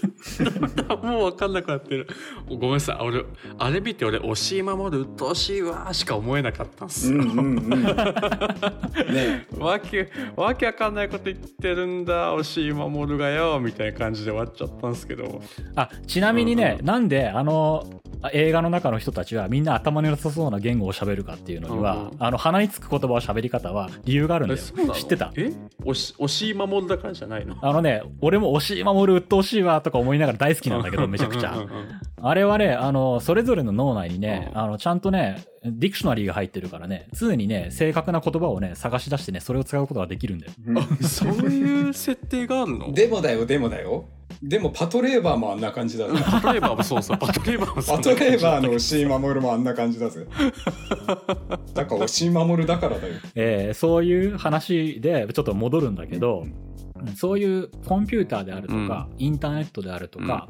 <laughs> もう分かんなくなってる。ごめんなさい俺あれ見て俺押し守るうっとうしいわーしか思えなかったんすよ、うんうんうん <laughs> ねわけわけわかんないこと言ってるんだ。押し守るがよ。みたいな感じで終わっちゃったんですけど。あ、ちなみにね、うん。なんであのあ映画の中の人たちはみんな頭の良さそうな言語を喋るかっていうのには、うんあの、鼻につく言葉を喋り方は理由があるんだよ。知ってた？え？押し押し守るだからじゃないの？あのね、俺も押し守る鬱陶しいわとか思いながら大好きなんだけど、めちゃくちゃ。うん。うんうん。あれはね、あの、それぞれの脳内にね、うん。あの、ちゃんとね、ディクショナリーが入ってるからね、常にね、正確な言葉をね、探し出してね、それを使うことができるんだよ。うん。そういう設定があるの？<laughs> でもだよでもだよ。でもパトレーバーもあんな感じだぜ。パトレーバーもそうそう。パトレーバーもそパトんな感じレーバーの押井守もあんな感じだぜ。<laughs> だから押井守だからだよ。えーそういう話でちょっと戻るんだけど、そういうコンピューターであるとか、インターネットであるとか、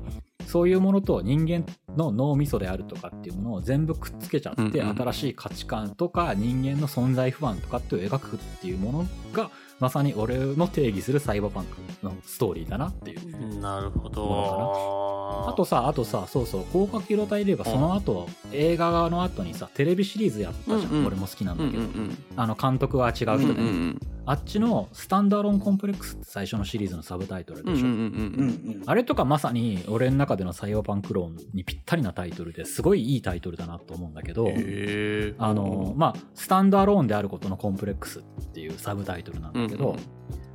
そういうものと人間の脳みそであるとかっていうものを全部くっつけちゃって、うんうん新しい価値観とか人間の存在不安とかっていう描くっていうものがまさに俺の定義するサイバーパンクのストーリーだなっていう。なるほもどあとさ、あとさ、そうそう、広角機動隊で言えば、その後、映画の後にさ、テレビシリーズやったじゃん。うんうん俺も好きなんうんだけど。うんうんあの、監督は違ううん人でね。うんあっちのスタンダーロンコンプレックスって最初のシリーズのサブタイトルでしょ。うんうんうんうんうんあれとかまさに俺の中でのサイバーパンク論にぴったりなタイトルですごいいいタイトルだなと思うんだけど、あの、まあ、スタンダーローンであることのコンプレックスっていうサブタイトルなんだけど、うんうん。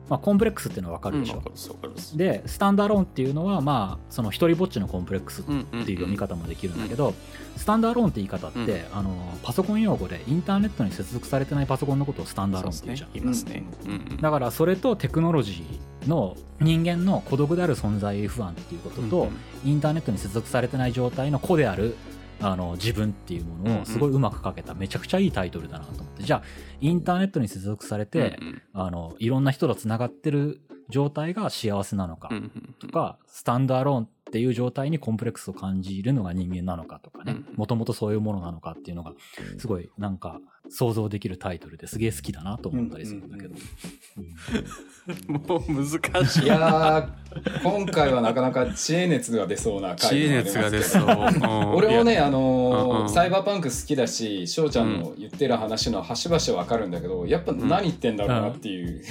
まあ、コンプレックスっていうのはわかるでしょ。わかるでスタンダーローンっていうのは、まあ、その一人ぼっちのコンプレックスってうんいう読み方もできるんだけど、スタンダーローンって言い方って、あの、パソコン用語でインターネットに接続されてないパソコンのことをスタンダーローンって言うじゃん。いますね。うんうん。だからそれとテクノロジーの人間の孤独である存在不安っていうことと、うん。インターネットに接続されてない状態の子であるあの自分っていうものをすごいうまく書けためちゃくちゃいいタイトルだなと思って。じゃあインターネットに接続されて、あのいろんな人とつながってる状態が幸せなのかとか、スタンダーローンっていう状態にコンプレックスを感じるのが人間なのかとかね。うんもともとそういうものなのかっていうのがすごいなんか想像できるタイトルですげえ好きだなと思ったりするんだけど。うん。もう難しい。やー今回はなかなか知恵熱が出そうな知恵回でもあり熱が出そう。う <laughs> ん俺もね、いやあのーうん。うん。サイバーパンク好きだし翔ちゃんの言ってる話の端々わかるんだけどやっぱ何言ってんだろうなっていう、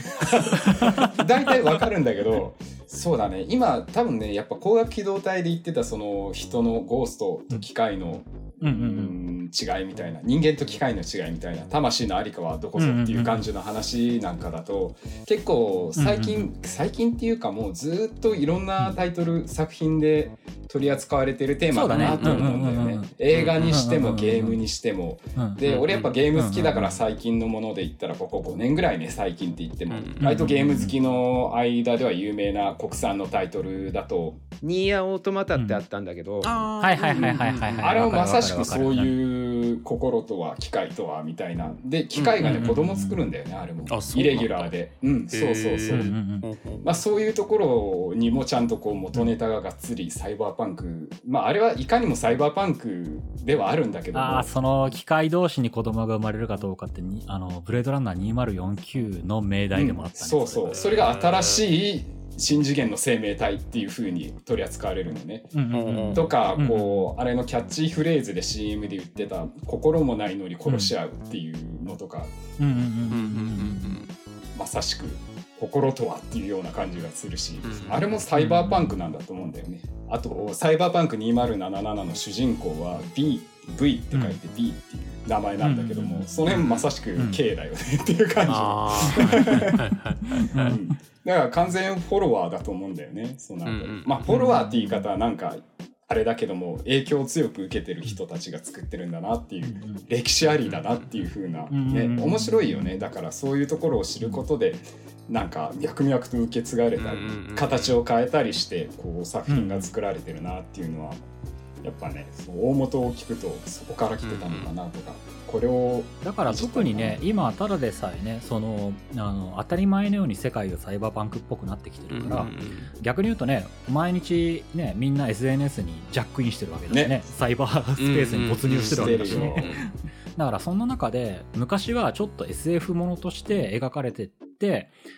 <laughs> 大体わかるんだけどそうだね。今多分ねやっぱ光学機動隊で言ってたその人のゴーストと機械の、うん。うん。ううん違いみたいな人間と機械の違いみたいな魂のありかはどこぞっていう感じの話なんかだと結構最近、最近っていうかもうずっといろんなタイトル、作品で取り扱われてるテーマだなと思うんだよねね。映画にしてもうんゲームにしても。で、俺やっぱゲーム好きだから最近のもので言ったらここ5年ぐらいね最近って言ってもうん割とゲーム好きの間では有名な国産のタイトルだとニーヤオートマタってあったんだけど、あはいはいはいはいはいはい。あれはまさしくそういう心とは機械とはみたいな。で機械がねうん子供作るんだよねあれも。イレギュラーで。うんそうそうそううんう。んうんまあ、そういうところにもちゃんとこう元ネタががっつりサイバーパンク。まああれはいかにもサイバーパンクではあるんだけども。ああ、その機械同士に子供が生まれるかどうかってに、あの、ブレードランナー2049の命題でもあったね。そうそう。それが新しい新次元の生命体っていう風に取り扱われるのね。とかこう、あれのキャッチフレーズで CM で言ってた「心もないのに殺し合う」っていうのとか、まさしく心とはっていうような感じがするし、うんあれもサイバーパンクなんだと思うんだよね。あとサイバーパンク2077の主人公は B V って書いて B っていう名前なんだけども、うんそれもまさしく K だよねっていう感じ。うん。うんだから完全フォロワーだと思うんだよね。そうなまあフォロワーって言い方はなんかあれだけども影響を強く受けてる人たちが作ってるんだなっていう歴史ありだなっていう風なねうん面白いよね。だからそういうところを知ることでなんか脈々と受け継がれたり形を変えたりしてこう作品が作られてるなっていうのはやっぱねそう大元を聞くとそこから来てたのかなとかこれをだから特にね、今、ただでさえね、その、あの、当たり前のように世界がサイバーパンクっぽくなってきてるから、逆に言うとね、毎日ね、みんな SNS にジャックインしてるわけだしね、ね。サイバースペースに没入してるわけだしうんうんね。だからそんな中で、昔はちょっと SF ものとして描かれて、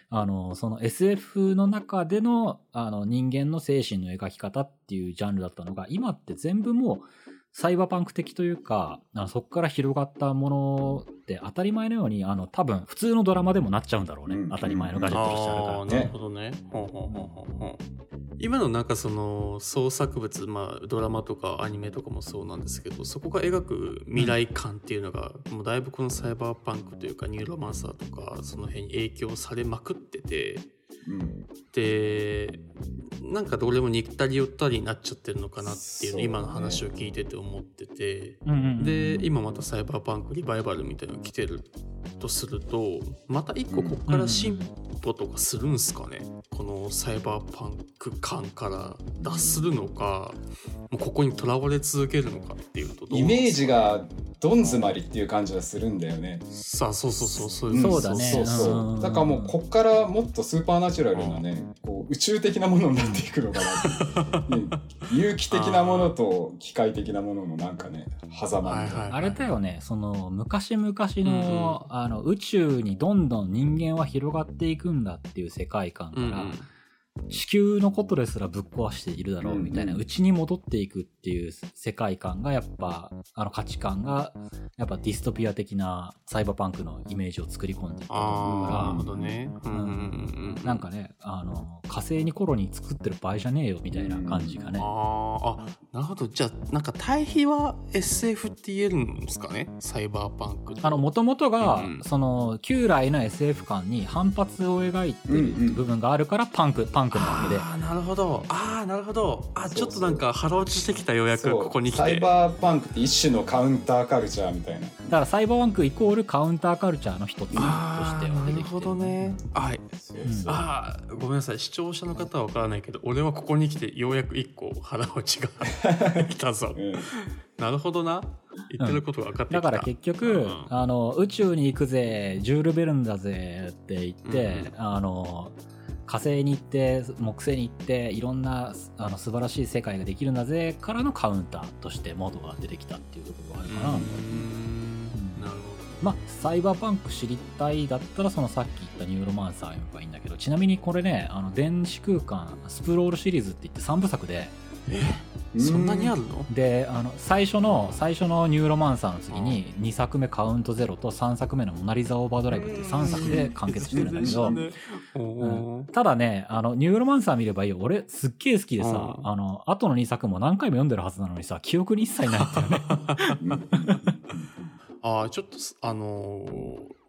あの、その SF の中での、あの、人間の精神の描き方っていうジャンルだったのが、今って全部もう、サイバーパンク的というか、あのそこから広がったものって当たり前のように、あの、多分普通のドラマでもなっちゃうんだろうね。うん当たり前のガジェットとしてあるからああ。なるほどね。ほうほうほうほうほう今のなんかその創作物、まあ、ドラマとかアニメとかもそうなんですけどそこが描く未来感っていうのが、もうだいぶこのサイバーパンクというかニューロマンサーとかその辺に影響されまくっててうんでなんかどれも似たり寄ったりになっちゃってるのかなっていうの今の話を聞いてて思ってて。うんうんうんで今またサイバーパンクリバイバルみたいなの来てるとするとまた一個ここから進歩とかするんすかね、このサイバーパンク感から脱するのかもうここにとらわれ続けるのかっていうとイメージががどん詰まりっていう感じがするんだよね。さあそうそうそうそううんそうだね。そうそうそう。うん。だからもうこっからもっとスーパーナチュラルなね、こう宇宙的なものになっていくのかなって。い <laughs> うね有機的なものと機械的なもののなんかね狭間みたいな、はいはい。あれだよね、その昔々の,、あの宇宙にどんどん人間は広がっていくんだっていう世界観から、うんうん。地球のことですらぶっ壊しているだろうみたいな、うんうん。うちに戻っていくっていう世界観がやっぱあの価値観がやっぱディストピア的なサイバーパンクのイメージを作り込んでいったと思うああなるほかどね。うんうんうんなんかねあの火星にコロニー作ってる場合じゃねえよみたいな感じがね、あーあなるほど。じゃあなんか対比は SF って言えるんですかね？サイバーパンクとあの、もともとが、うん。その、旧来の SF 感に反発を描いてるうんうん部分があるから、パンク、パンクなわけで。ああなるほど。ああなるほど。あちょっとなんか腹落ちしてきたようやくここに来て。サイバーパンクって一種のカウンターカルチャーみたいな。だから、サイバーパンクイコールカウンターカルチャーの一つとしては出てきてなるほどね。はい。そうあーごめんなさい。視聴者の方は分からないけど俺はここに来てようやく一個腹落ちが来たぞ。<laughs> うん。なるほどな。言ってることが分かってきた、だから結局、うん。あの、宇宙に行くぜ、ジュール・ベルンだぜって言って、うん。あの、火星に行って、木星に行って、いろんなあの素晴らしい世界ができるんだぜからのカウンターとしてモードが出てきたっていうところがあるかな。うーんなるほまあ、サイバーパンク知りたいだったら、そのさっき言ったニューロマンサー読めばいいんだけど、ちなみにこれね、あの、電子空間、スプロールシリーズって言って3部作で、どそんなにあるの？で、あの、最初の、最初のニューロマンサーの次に、2作目カウントゼロと3作目のモナリザオーバードライブっていう3作で完結してるんだけど、おーただね、あの、ニューロマンサー見ればいいよ。俺、すっげえ好きでさ、うん。あの、後の2作も何回も読んでるはずなのにさ、記憶に一切ないっていうね。<laughs> ああちょっとすあのー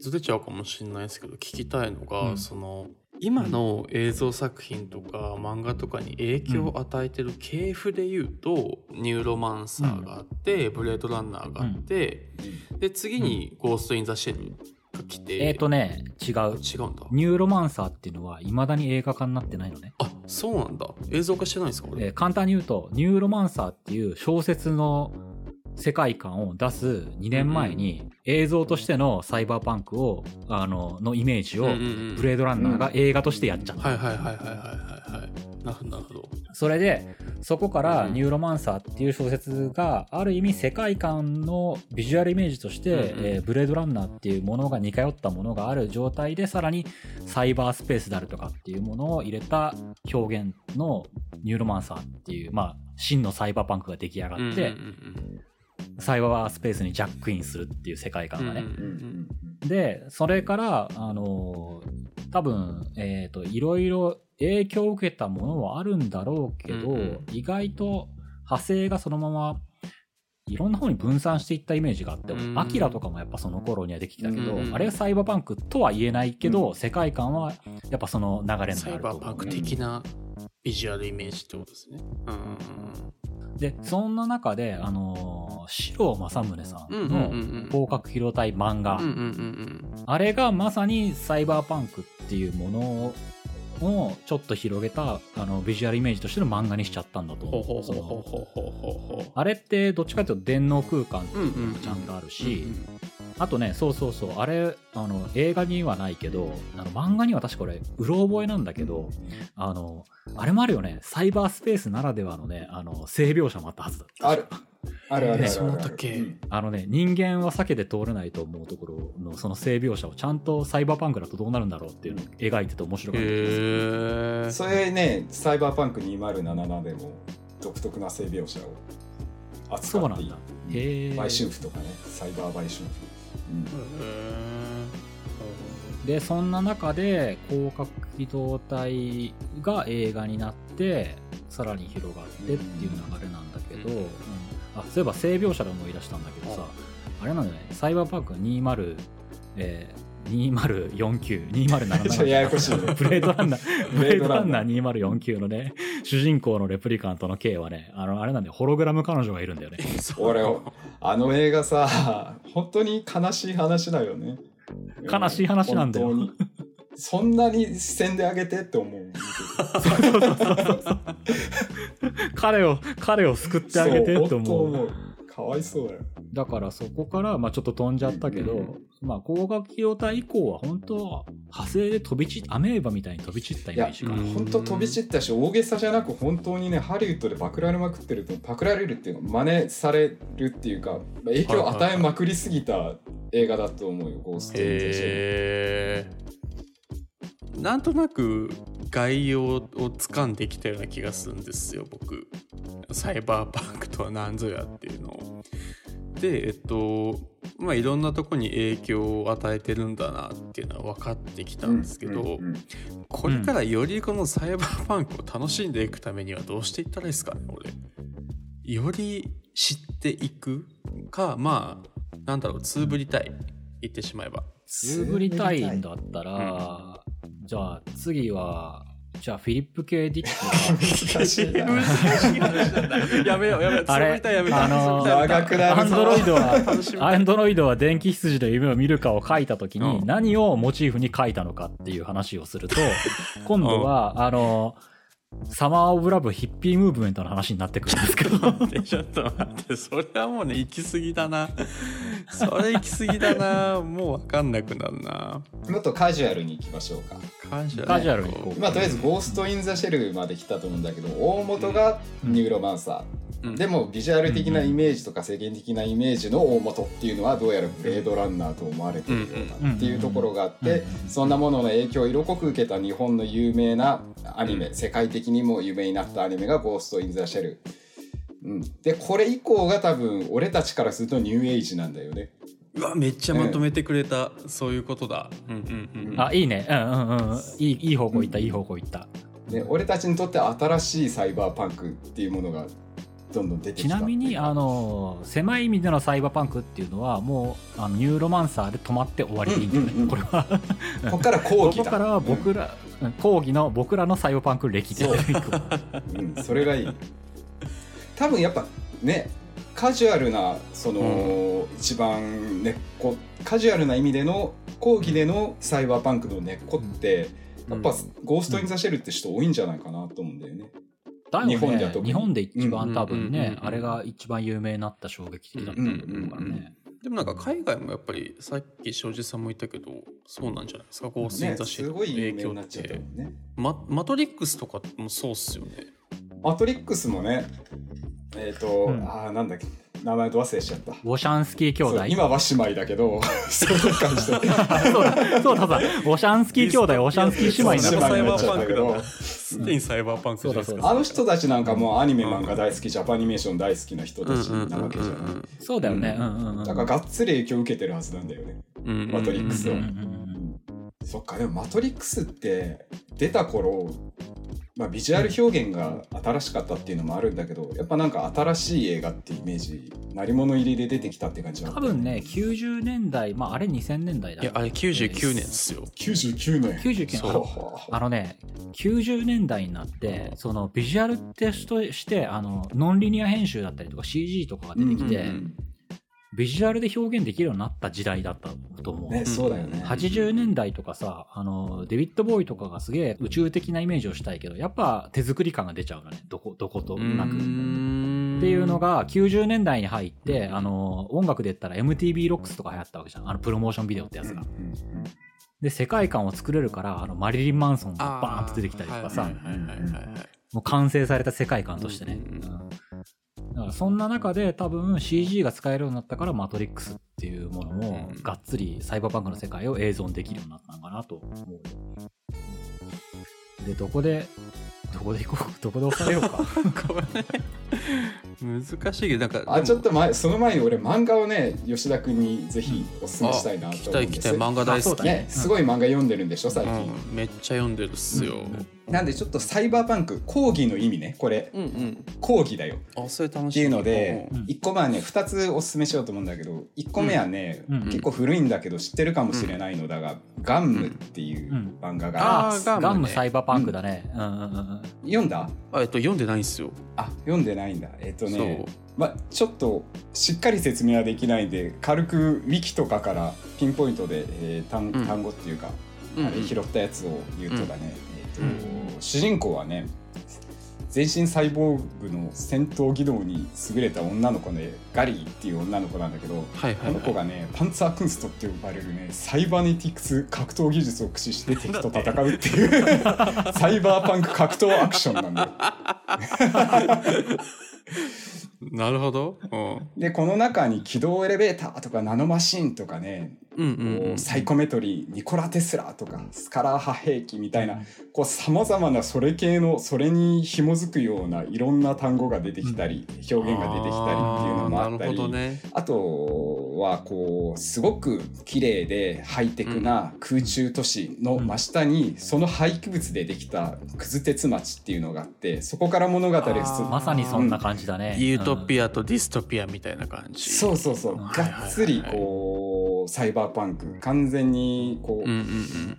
ずれちゃうかもしれないですけど聞きたいのが、うん。その今の映像作品とか漫画とかに影響を与えてる系譜で言うと、ニューロマンサーがあって、ブレードランナーがあって、で次にゴースト・イン・ザ・シェルが来て、えっ、とね、違う。違うんだ。ニューロマンサーっていうのは、未だに映画化になってないのね。あそうなんだ。映像化してないんですかこれ、えー簡単に言うと、ニューロマンサーっていう小説の世界観を出す2年前に映像としてのサイバーパンクを、あの、のイメージをブレードランナーが映画としてやっちゃった。はいはいはいはいはいはい。はいなるほど。それで、そこからうん。ニューロマンサーっていう小説が、ある意味世界観のビジュアルイメージとして、うんうん。えーブレードランナーっていうものが似通ったものがある状態で、さらにサイバースペースであるとかっていうものを入れた表現のニューロマンサーっていう、まあ、真のサイバーパンクが出来上がって、うんうんうんサイバースペースにジャックインするっていう世界観がね。うんうんうんで、それから、あのー多分、えっ、と、いろいろ影響を受けたものはあるんだろうけど、うんうん。意外と派生がそのまま、いろんな方に分散していったイメージがあってうん、アキラとかもやっぱその頃にはできてたけど、うんあれはサイバーパンクとは言えないけど、う世界観はやっぱその流れにサイなると思う。バーパンク的なビジュアルイメージってことですね。うんうんで、そんな中で、あのー、四郎正宗さうんうんんのうんうん。広角機動隊漫画、うんうんうんあれがまさにサイバーパンクっていうものをちょっと広げたあのビジュアルイメージとしての漫画にしちゃったんだとあれってどっちかというと電脳空間ってう。うんうんいうのがちゃんとあるし、うんあとね、そうそうそう、あれ、あの、映画にはないけど、あの漫画には確かこれ、うろ覚えなんだけど、あの、あれもあるよね、サイバースペースならではのね、あの、性描写もあったはずだ。あるある。あるあるある。ねそうだったっけうん。あのね、人間は避けて通れないと思うところのその性描写をちゃんとサイバーパンクだとどうなるんだろうっていうのを描いてて面白かった。です。それねサイバーパンク2077でも独特な性描写を扱っているそうなんだ。売春婦とかねサイバー売春婦、うんで、そんな中で、広角機動隊が映画になって、さらに広がってっていう流れなんだけど、うん。うん。あ、そういえば性描写で思い出したんだけどさ、あ。れなんだよね、サイバーパンク20、えー、2049、2077ちょっとややこしいねブレードランナー、ブレードランナー2049のね、主人公のレプリカントの K はね、あの、あれなんだよ、ホログラム彼女がいるんだよね。俺あの映画さ本当に悲しい話だよね悲しい話なんだよそんなに視線であげてって思う彼を、彼を救ってあげてってそう本当思う。思うかわいそうだよだからそこから、まあちょっと飛んじゃったけど、うんまあ光学機動隊以降は本当は派生で飛び散っアメーバみたいに飛び散ったイメージかな。いや本当飛び散ったし大げさじゃなく本当にねハリウッドでパクられまくってるとパクられるっていうの真似されるっていうか影響を与えまくりすぎた映画だと思うよゴースト・イン・ザ・シェルへえ。なんとなく概要を掴んできたような気がするんですよ僕サイバーパンクとは何ぞやっていうのを。でえっとまあいろんなとこに影響を与えてるんだなっていうのは分かってきたんですけど、うんうんうんこれからよりこのサイバーパンクを楽しんでいくためにはどうしていったらいいですかね俺。より知っていくかまあなんだろうつぶりたい言ってしまえば。つぶりたいんだったら、じゃあ次は、じゃあフィリップ・ケイ・ディック難しい。な難しい話なんだ。やめようやめよう。が。あれ、やめあのつぶりたい長くなるぞアンドロイドは、アンドロイドは電気羊の夢を見るかを書いたときにうん。何をモチーフに書いたのかっていう話をすると、今度は、あの、サマー・オブ・ラブ・ヒッピー・ムーブメントの話になってくるんですけど、ちょっと待ってそれはもうね行き過ぎだな。それ行き過ぎだな。もう分かんなくなるな。もっとカジュアルに行きましょうか。感謝カジュアルにこう。まあとりあえずゴースト・イン・ザ・シェルまで来たと思うんだけど大元がニューロマンサー、うんでもビジュアル的なイメージとか世間的なイメージの大元っていうのはどうやらブレードランナーと思われてるようなっていうところがあってそんなものの影響を色濃く受けた日本の有名なアニメ世界的にも有名になったアニメが「ゴースト・イン・ザ・シェル」うん、でこれ以降が多分俺たちからするとニューエイジなんだよね。うわめっちゃまとめてくれた、そういうことだ。うんうんうん。あ、いいね。うんうんうん。いい、いい方向行った、いい方向行った。で俺たちにとって新しいサイバーパンクっていうものがどんどん出てきた。ちなみにあの狭い意味でのサイバーパンクっていうのはもうあのニューロマンサーで止まって終わりでいいんじゃない、うんうんうんこれは。ここから後期だ。ここからは僕ら、うん講義の僕らのサイバーパンク歴でそう。うん、それがいい。多分やっぱねカジュアルなその、一番根っこカジュアルな意味での講義でのサイバーパンクの根っこって、やっぱ、ゴースト・イン・ザ・シェルって人多いんじゃないかなと思うんだよね。だよね。日本では特に。日本で一番多分ねうんあれが一番有名になった衝撃的だったと思うからね。でもなんか海外もやっぱりさっき庄司さんも言ったけどそうなんじゃないですか？ゴースト・イン・ねザ・シェルすごい有影響っ名になっちゃったてもんね。ママトリックスとかもそうっすよね。マトリックスもね、えっ、と、うん。ああ、なんだっけ、名前と忘れしちゃった。ウォシャンスキー兄弟？今は姉妹だけど、<laughs> そういう感じで。<laughs> そうだそうださウォシャンスキー兄弟ウォシャンスキー姉妹になっサイバーパンクだすでにサイバーパンクじゃなあの人たちなんかもうアニメ漫画大好き、ジャパニメーション大好きな人たちなわけじゃない。そうだよね。うんうんうんだからがっつり影響を受けてるはずなんだよね。うんマトリックスをうん。うんうんそっか、でもマトリックスって出た頃、まあ、ビジュアル表現が新しかったっていうのもあるんだけど、やっぱなんか新しい映画ってイメージ、鳴り物入りで出てきたって感じなの？多分ね90年代まああれ2000年代だいやあれ99年っすよ。99年。99年。そう。あのね、90年代になって、そのビジュアルテストして、あの、ノンリニア編集だったりとか CG とかが出てきて、うんうんビジュアルで表現できるようになった時代だったと思う。ね、そうだよね。80年代とかさ、あの、デビッド・ボーイとかがすげえ宇宙的なイメージをしたいけど、やっぱ手作り感が出ちゃうのね、どこ、どことなく。っていうのが90年代に入って、あの、音楽で言ったら MTV ロックスとか流行ったわけじゃん。あの、プロモーションビデオってやつが。で、世界観を作れるから、あの、マリリン・マンソンがバーンと出てきたりとかさ、もう完成された世界観としてね。うんうんだからそんな中で多分 CG が使えるようになったからマトリックスっていうものもうん。がっつりサイバーパンクの世界を映像にできるようになったのかなと思うよ。で、どこで、どこで行こう、どこで抑えようか。<laughs> これ難しいけどなんかあ、ちょっと前、その前に俺漫画をね、吉田君にぜひお勧めしたいな聞きと思うんです。たい聞きたい。漫画大好き、ねね、すごい漫画読んでるんでしょ、最近。うん、めっちゃ読んでるっすよ、なんでちょっとサイバーパンク、講義の意味ね、これ、うん、うん。講義だよ。あそれ楽しっていうのでうん1個目はね2つおすすめしようと思うんだけど1個目はね、うん。結構古いんだけど知ってるかもしれないのだが「ガンム」っていううん。漫画があるあーガンムね。ガンムサイバーパンクだね。うん。うんうんうん。読んだ？あえっと読んでないんですよ、あ読んでないんだ。えっ、とねまあちょっとしっかり説明はできないんで軽くウィキとかからピンポイントで、えー単うん。単語っていうか、うんあれ拾ったやつを言うとだね、主人公はね全身サイボーグの戦闘技能に優れた女の子でガリーっていう女の子なんだけど、はいはいはいこの子がねパンツァークンストって呼ばれるねサイバネティクス格闘技術を駆使して敵と戦うっていうサイバーパンク格闘アクションなんだよ。<laughs> <laughs> なるほど、うん、でこの中に軌道エレベーターとかナノマシンとかね、うんうん。うんこうサイコメトリーニコラ・テスラとかスカラー波兵器みたいなさまざまなそれ系のそれに紐づくようないろんな単語が出てきたり、表現が出てきたりっていうのもあったーなるほどり。ね。あとはこうすごく綺麗でハイテクな空中都市の真下にその廃棄物でできたくず鉄町っていうのがあってそこから物語を進む。あまさにそんな感じだね。ユートピア。アとディストピアみたいな感じ。そうそうそう。うん。がっつりこうサイバーパンク完全にこう、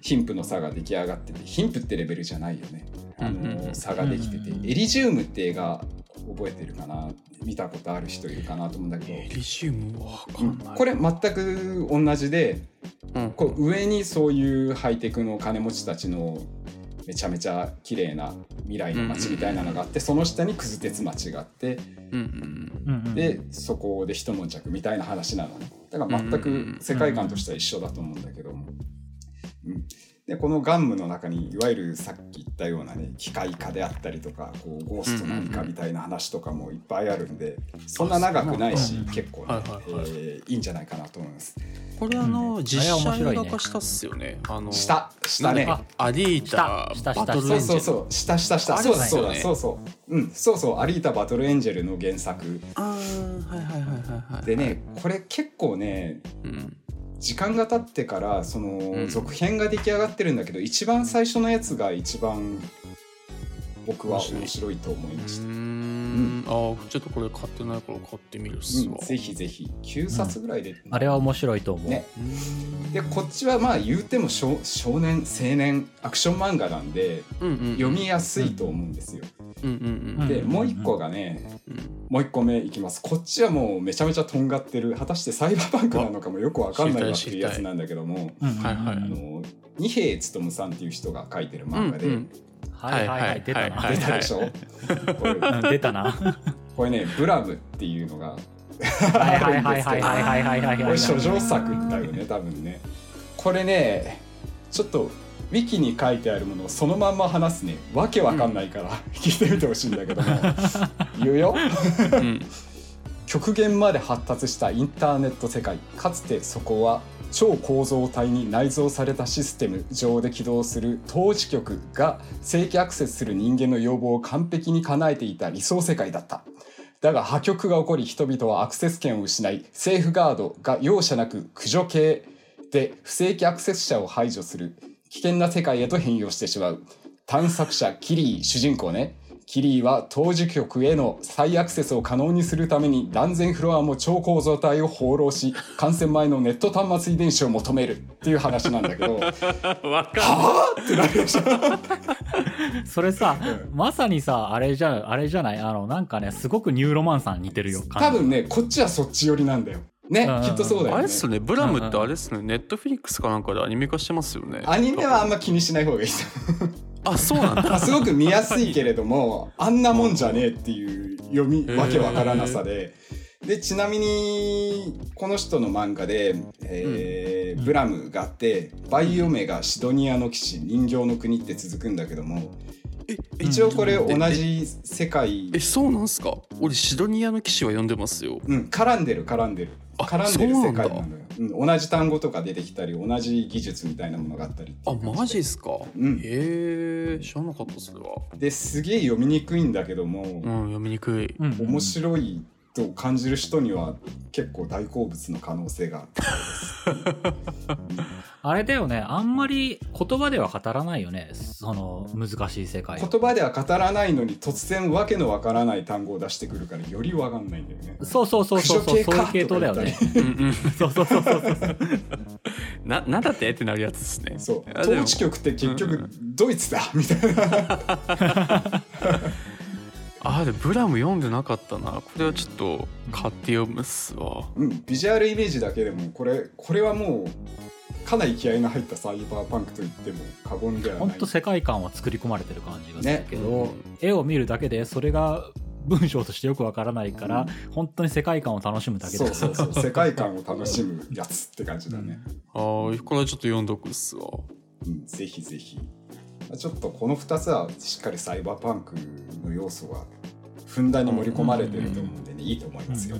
貧富の差が出来上がってて貧富ってレベルじゃないよね。あの差ができててエリジウムって映画覚えてるかな？見たことある人いるかなと思うんだけど。エリシウムはわかうんんない。これ全く同じでうん。こう上にそういうハイテクの金持ちたちのめちゃめちゃ綺麗な未来の街みたいなのがあって、その下にくず鉄町があってでそこで一悶着みたいな話なの。ねだから全く世界観としては一緒だと思うんだけども、うん、でこのガンムの中にいわゆるさっき言ったようなね機械化であったりとかこうゴースト何かみたいな話とかもいっぱいあるんでそんな長くないしうん結構ね、はいはいはい。えーいいんじゃないかなと思います。これあの、うん。実写映画化したっすよね。あの下下ね。アリータバトルエンジェル。そうそうそう。下下下そうだそうそうそううんそうそう。アリータバトルエンジェルの原作。あーはいはいはいはいはい。でねこれ結構ねうん時間が経ってからそのん。続編が出来上がってるんだけど、一番最初のやつが一番僕は面白い。と思いました、うーん。ん、ああちょっとこれ買ってないから買ってみるっすわ、うん、ぜひぜひ。9冊ぐらいで、あれは面白いと思う。ね。うんでこっちはまあ言うても少少年青年アクション漫画なんでうんうんうん。読みやすいと思うんですよ、うんうんうんでもう一個がねうんもう一個目いきます。こっちはもうめちゃめちゃとんがってる。果たしてサイバーパンクなのかもよくわかんないわっていうやつなんだけどもうんうんうん。はいはい。あの二平勉さんっていう人が書いてる漫画で、うんうん。はいはいはい、出たな。はい出たでしょ、これ。うん出たな。これねブラムっていうのが。はいはいはいはいはいはいはいはいはい。これ書状作だよね多分ねこれねちょっとウィキに書いてあるものをそのまんま話すね。わけわかんないから、聞いてみてほしいんだけども。<laughs> 言うよ。うん。極限まで発達したインターネット世界。かつてそこは超構造体に内蔵されたシステム上で起動する統治局が正規アクセスする人間の要望を完璧に叶えていた理想世界だった。だが破局が起こり人々はアクセス権を失いセーフガードが容赦なく駆除系で不正規アクセス者を排除する危険な世界へと変容してしまう。探索者キリー主人公ね。キリーは当時局への再アクセスを可能にするために断然フロアも超構造体を放浪し感染前のネット端末遺伝子を求める。っていう話なんだけど。<laughs> はあってなるでしょ。それさ、うまさにさ、あれじゃ、あれじゃない？あの、なんかね、すごくニューロマンさん似てるよ。多分ねこっちはそっち寄りなんだよねうんきっとそうだよね。あれっすねブラムってあれっすねネットフィリックスかなんかでアニメ化してますよね。アニメはあんま気にしない方がいいですあそうなんだ。ま <laughs> あすごく見やすいけれどもあんなもんじゃねえっていう読みわけわからなさで。でちなみにこの人の漫画で、えーうん。ブラムがあって「バイオメガシドニアの騎士人形の国」って続くんだけどもえ一応これうん。同じ世界。えそうなんすか？俺シドニアの騎士は読んでますよ。うん絡んでる絡んでる。あ絡んでる世界なのよ、うん、同じ単語とか出てきたり同じ技術みたいなものがあったりってあいう感マジっすか、うん。へえ知らなかったそれは。ですげえ読みにくいんだけども、うん読みにくい。うん面白いと感じる人には結構大好物の可能性があ <laughs> れだよね、あんまり言葉では語らないよね、その難しい世界。言葉では語らないのに突然わけのわからない単語を出してくるからよりわかんないんだよね。そうそうそうそうそう、そういう系統だよね。うんうん。そうそうそうそうそう。ななんだってってなるやつですね。そう。統治局って結うんう局ん。ドイツだみたいな。<laughs> あでもブラム読んでなかったな。これはちょっと買って読むっすわ。うん、ビジュアルイメージだけでもこれこれはもうかなり気合いの入ったサイバーパンクと言っても過言ではない。本当世界観は作り込まれてる感じがするけど、ね。絵を見るだけでそれが文章としてよくわからないから、本当に世界観を楽しむだけだそうそうそう。世界観を楽しむやつって感じだね。あーこれはちょっと読んどくっすわ。うん、ぜひぜひ。ちょっとこの2つはしっかりサイバーパンクの要素がふんだんに盛り込まれてると思うんでね、いいと思いますよ。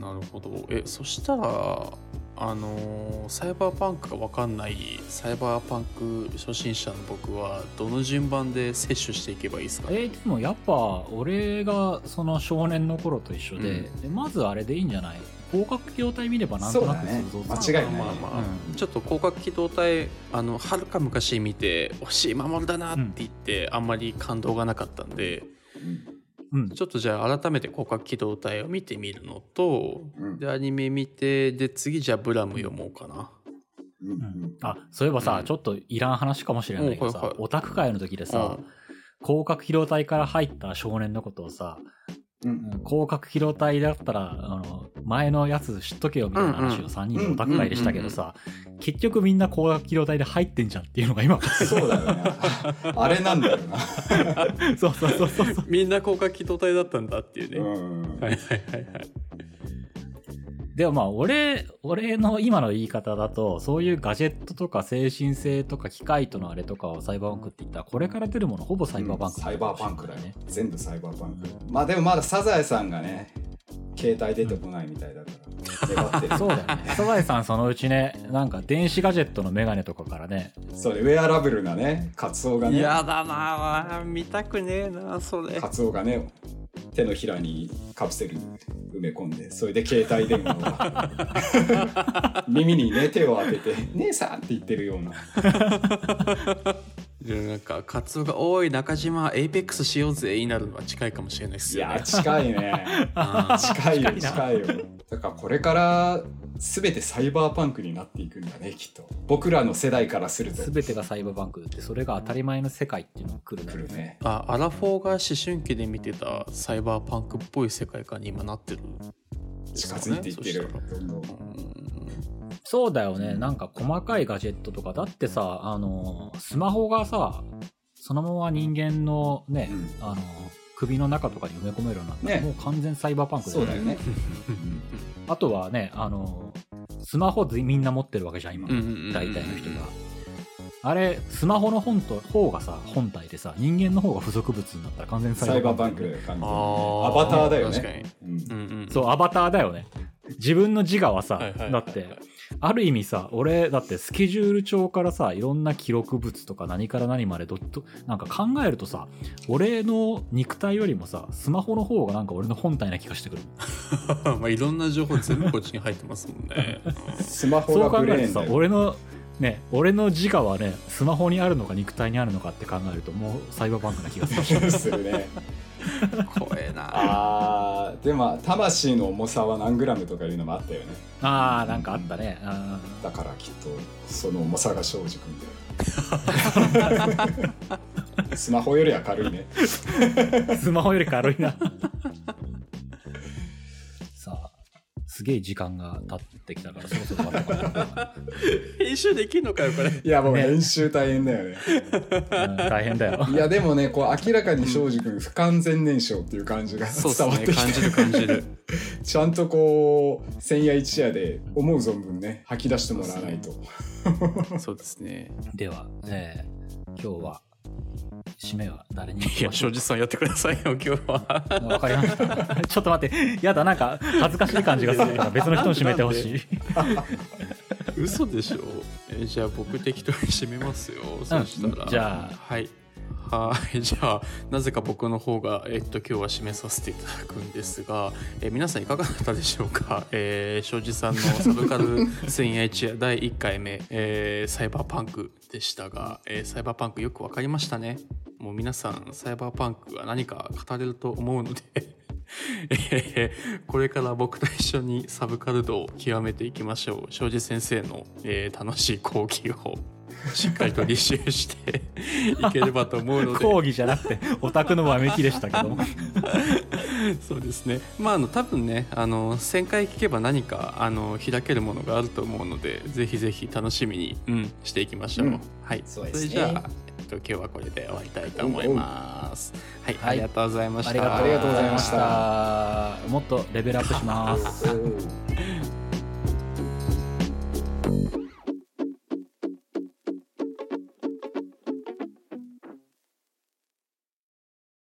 なるほど。えそしたらあのーサイバーパンクが分かんないサイバーパンク初心者の僕はどの順番で摂取していけばいいですかえーでもやっぱ俺がその少年の頃と一緒で,、でまずあれでいいんじゃない？広角機動隊見ればなんとなくそうだね想像つく。間違いない。まあまあ、うん。ちょっと広角機動隊あのはるか昔見て惜しい守るだなって言って、あんまり感動がなかったんでうん。ちょっとじゃあ改めて広角機動隊を見てみるのとうん。でアニメ見てで次じゃあブラム読もうかな。うん。うん。あそういえばさ、うん。ちょっといらん話かもしれないけどさ、オタク会の時でさ、広角機動隊から入った少年のことをさ、うん広角機動隊だったらあの前のやつ知っとけよみたいな話を3人でオタク会でしたけどさ、結局みんな広角機動隊で入ってんじゃんっていうのが今。そうだよね。あれなんだよな。<laughs> そうそうそうそうそう。みんな広角機動隊だったんだっていうね、うん。はいはいはいはいでもまあ俺俺の今の言い方だとそういうガジェットとか精神性とか機械とのあれとかをサイバーパンクって言ったらこれから出るものほぼサイバーパンク、サイバーパンクだよね。全部サイバーパンク。まあでもまだサザエさんがね、携帯出てこないみたいだから、<laughs> 粘ってる。そうだよねサザエさんそのうちねなんか電子ガジェットのメガネとかからねそうね、ウェアラブルなね、カツオがね、やだなあ見たくねえなそれカツオがね、手のひらにカプセル埋め込んで、それで携帯電話を <laughs> 耳にね、手を当てて、姉さんって言ってるような。でなんかカツオが「おい中島エイペックスしようぜ」になるのは近いかもしれないですいよね。や近いね。<laughs> <laughs> 近いよ近いな。近いよ。だからこれから全てサイバーパンクになっていくんだねきっと。僕らの世代からすると。全てがサイバーバンクってそれが当たり前の世界っていうのが来るんだ来るね。あアラフォーが思春期で見てたサイバーパンクっぽい世界観に今なってる。近づいていってる。うんそうだよね。なんか細かいガジェットとかだってさあのスマホがさそのまま人間のね、うん。あの首の中とかに埋め込めるようになったら、ね。もう完全サイバーパンクだよね。そうだよね。あとはねあのスマホみんな持ってるわけじゃん今、大体の人が。あれスマホの本と方がさ本体でさ人間の方が付属物になったら完全サイバーパンク。パンクだよ完全にあー。アバターだよ確かに。ねうんうんうん。そうアバターだよね。自分の自我はさ、だってある意味さ俺だってスケジュール帳からさいろんな記録物とか何から何までどっとなんか考えるとさ俺の肉体よりもさスマホの方がなんか俺の本体な気がしてくる <laughs> まあいろんな情報全部こっちに入ってますもんね。<laughs> スマホそう考がブえるとさ俺のね俺の自我はねスマホにあるのか肉体にあるのかって考えるともうサイバーバンクな気がする。するね。怖えな。あーでも魂の重さは何グラムとかいうのもあったよね。あーなんかあったね。あだからきっとその重さが生じくんで。<laughs> スマホよりは軽いね。ースマホより軽いな。さあすげえ時間が経ってきたからそろそろ終わろうかな編集できんのかよこれ。<laughs> いやもうね編集大変だよねうん大変だよ <laughs> いやでもねこう明らかに庄司君不完全燃焼っていう感じが伝わってきて、ね。感じる感じる。<laughs> ちゃんとこう千夜一夜で思う存分ね吐き出してもらわないとそうですね。では、えー今日は締めは誰にいや庄司さんやってくださいよ <laughs> 今日は。わかりました。ちょっと待って、やだ、なんか恥ずかしい感じがするから、別の人に締めてほしい。嘘でしょ。えじゃあ僕適当に締めますよ。そしたら。じゃあはい。はいじゃあなぜか僕の方が、えっと、今日は締めさせていただくんですが、えー皆さんいかがだったでしょうか、えー、庄司さんのサブカル <laughs> 千夜一夜第1回目、えーサイバーパンクでしたが、えーサイバーパンクよくわかりましたね。もう皆さんサイバーパンクは何か語れると思うので <laughs> えーこれから僕と一緒にサブカル度を極めていきましょう。庄司先生の、えー楽しい講義を。しっかりと履修していければと思うので。講義じゃなくて、オタクのわめきでしたけども。そうですね。まああの多分ねあの1000回聞けば何かあの開けるものがあると思うのでぜひぜひ楽しみに、うん、していきましょう、うん。はい。ね。れじゃあ、えっと、今日はこれで終わりたいと思います。はい、はい。ありがとうございました。ありがありがとうございました。もっとレベルアップします。う <laughs> ん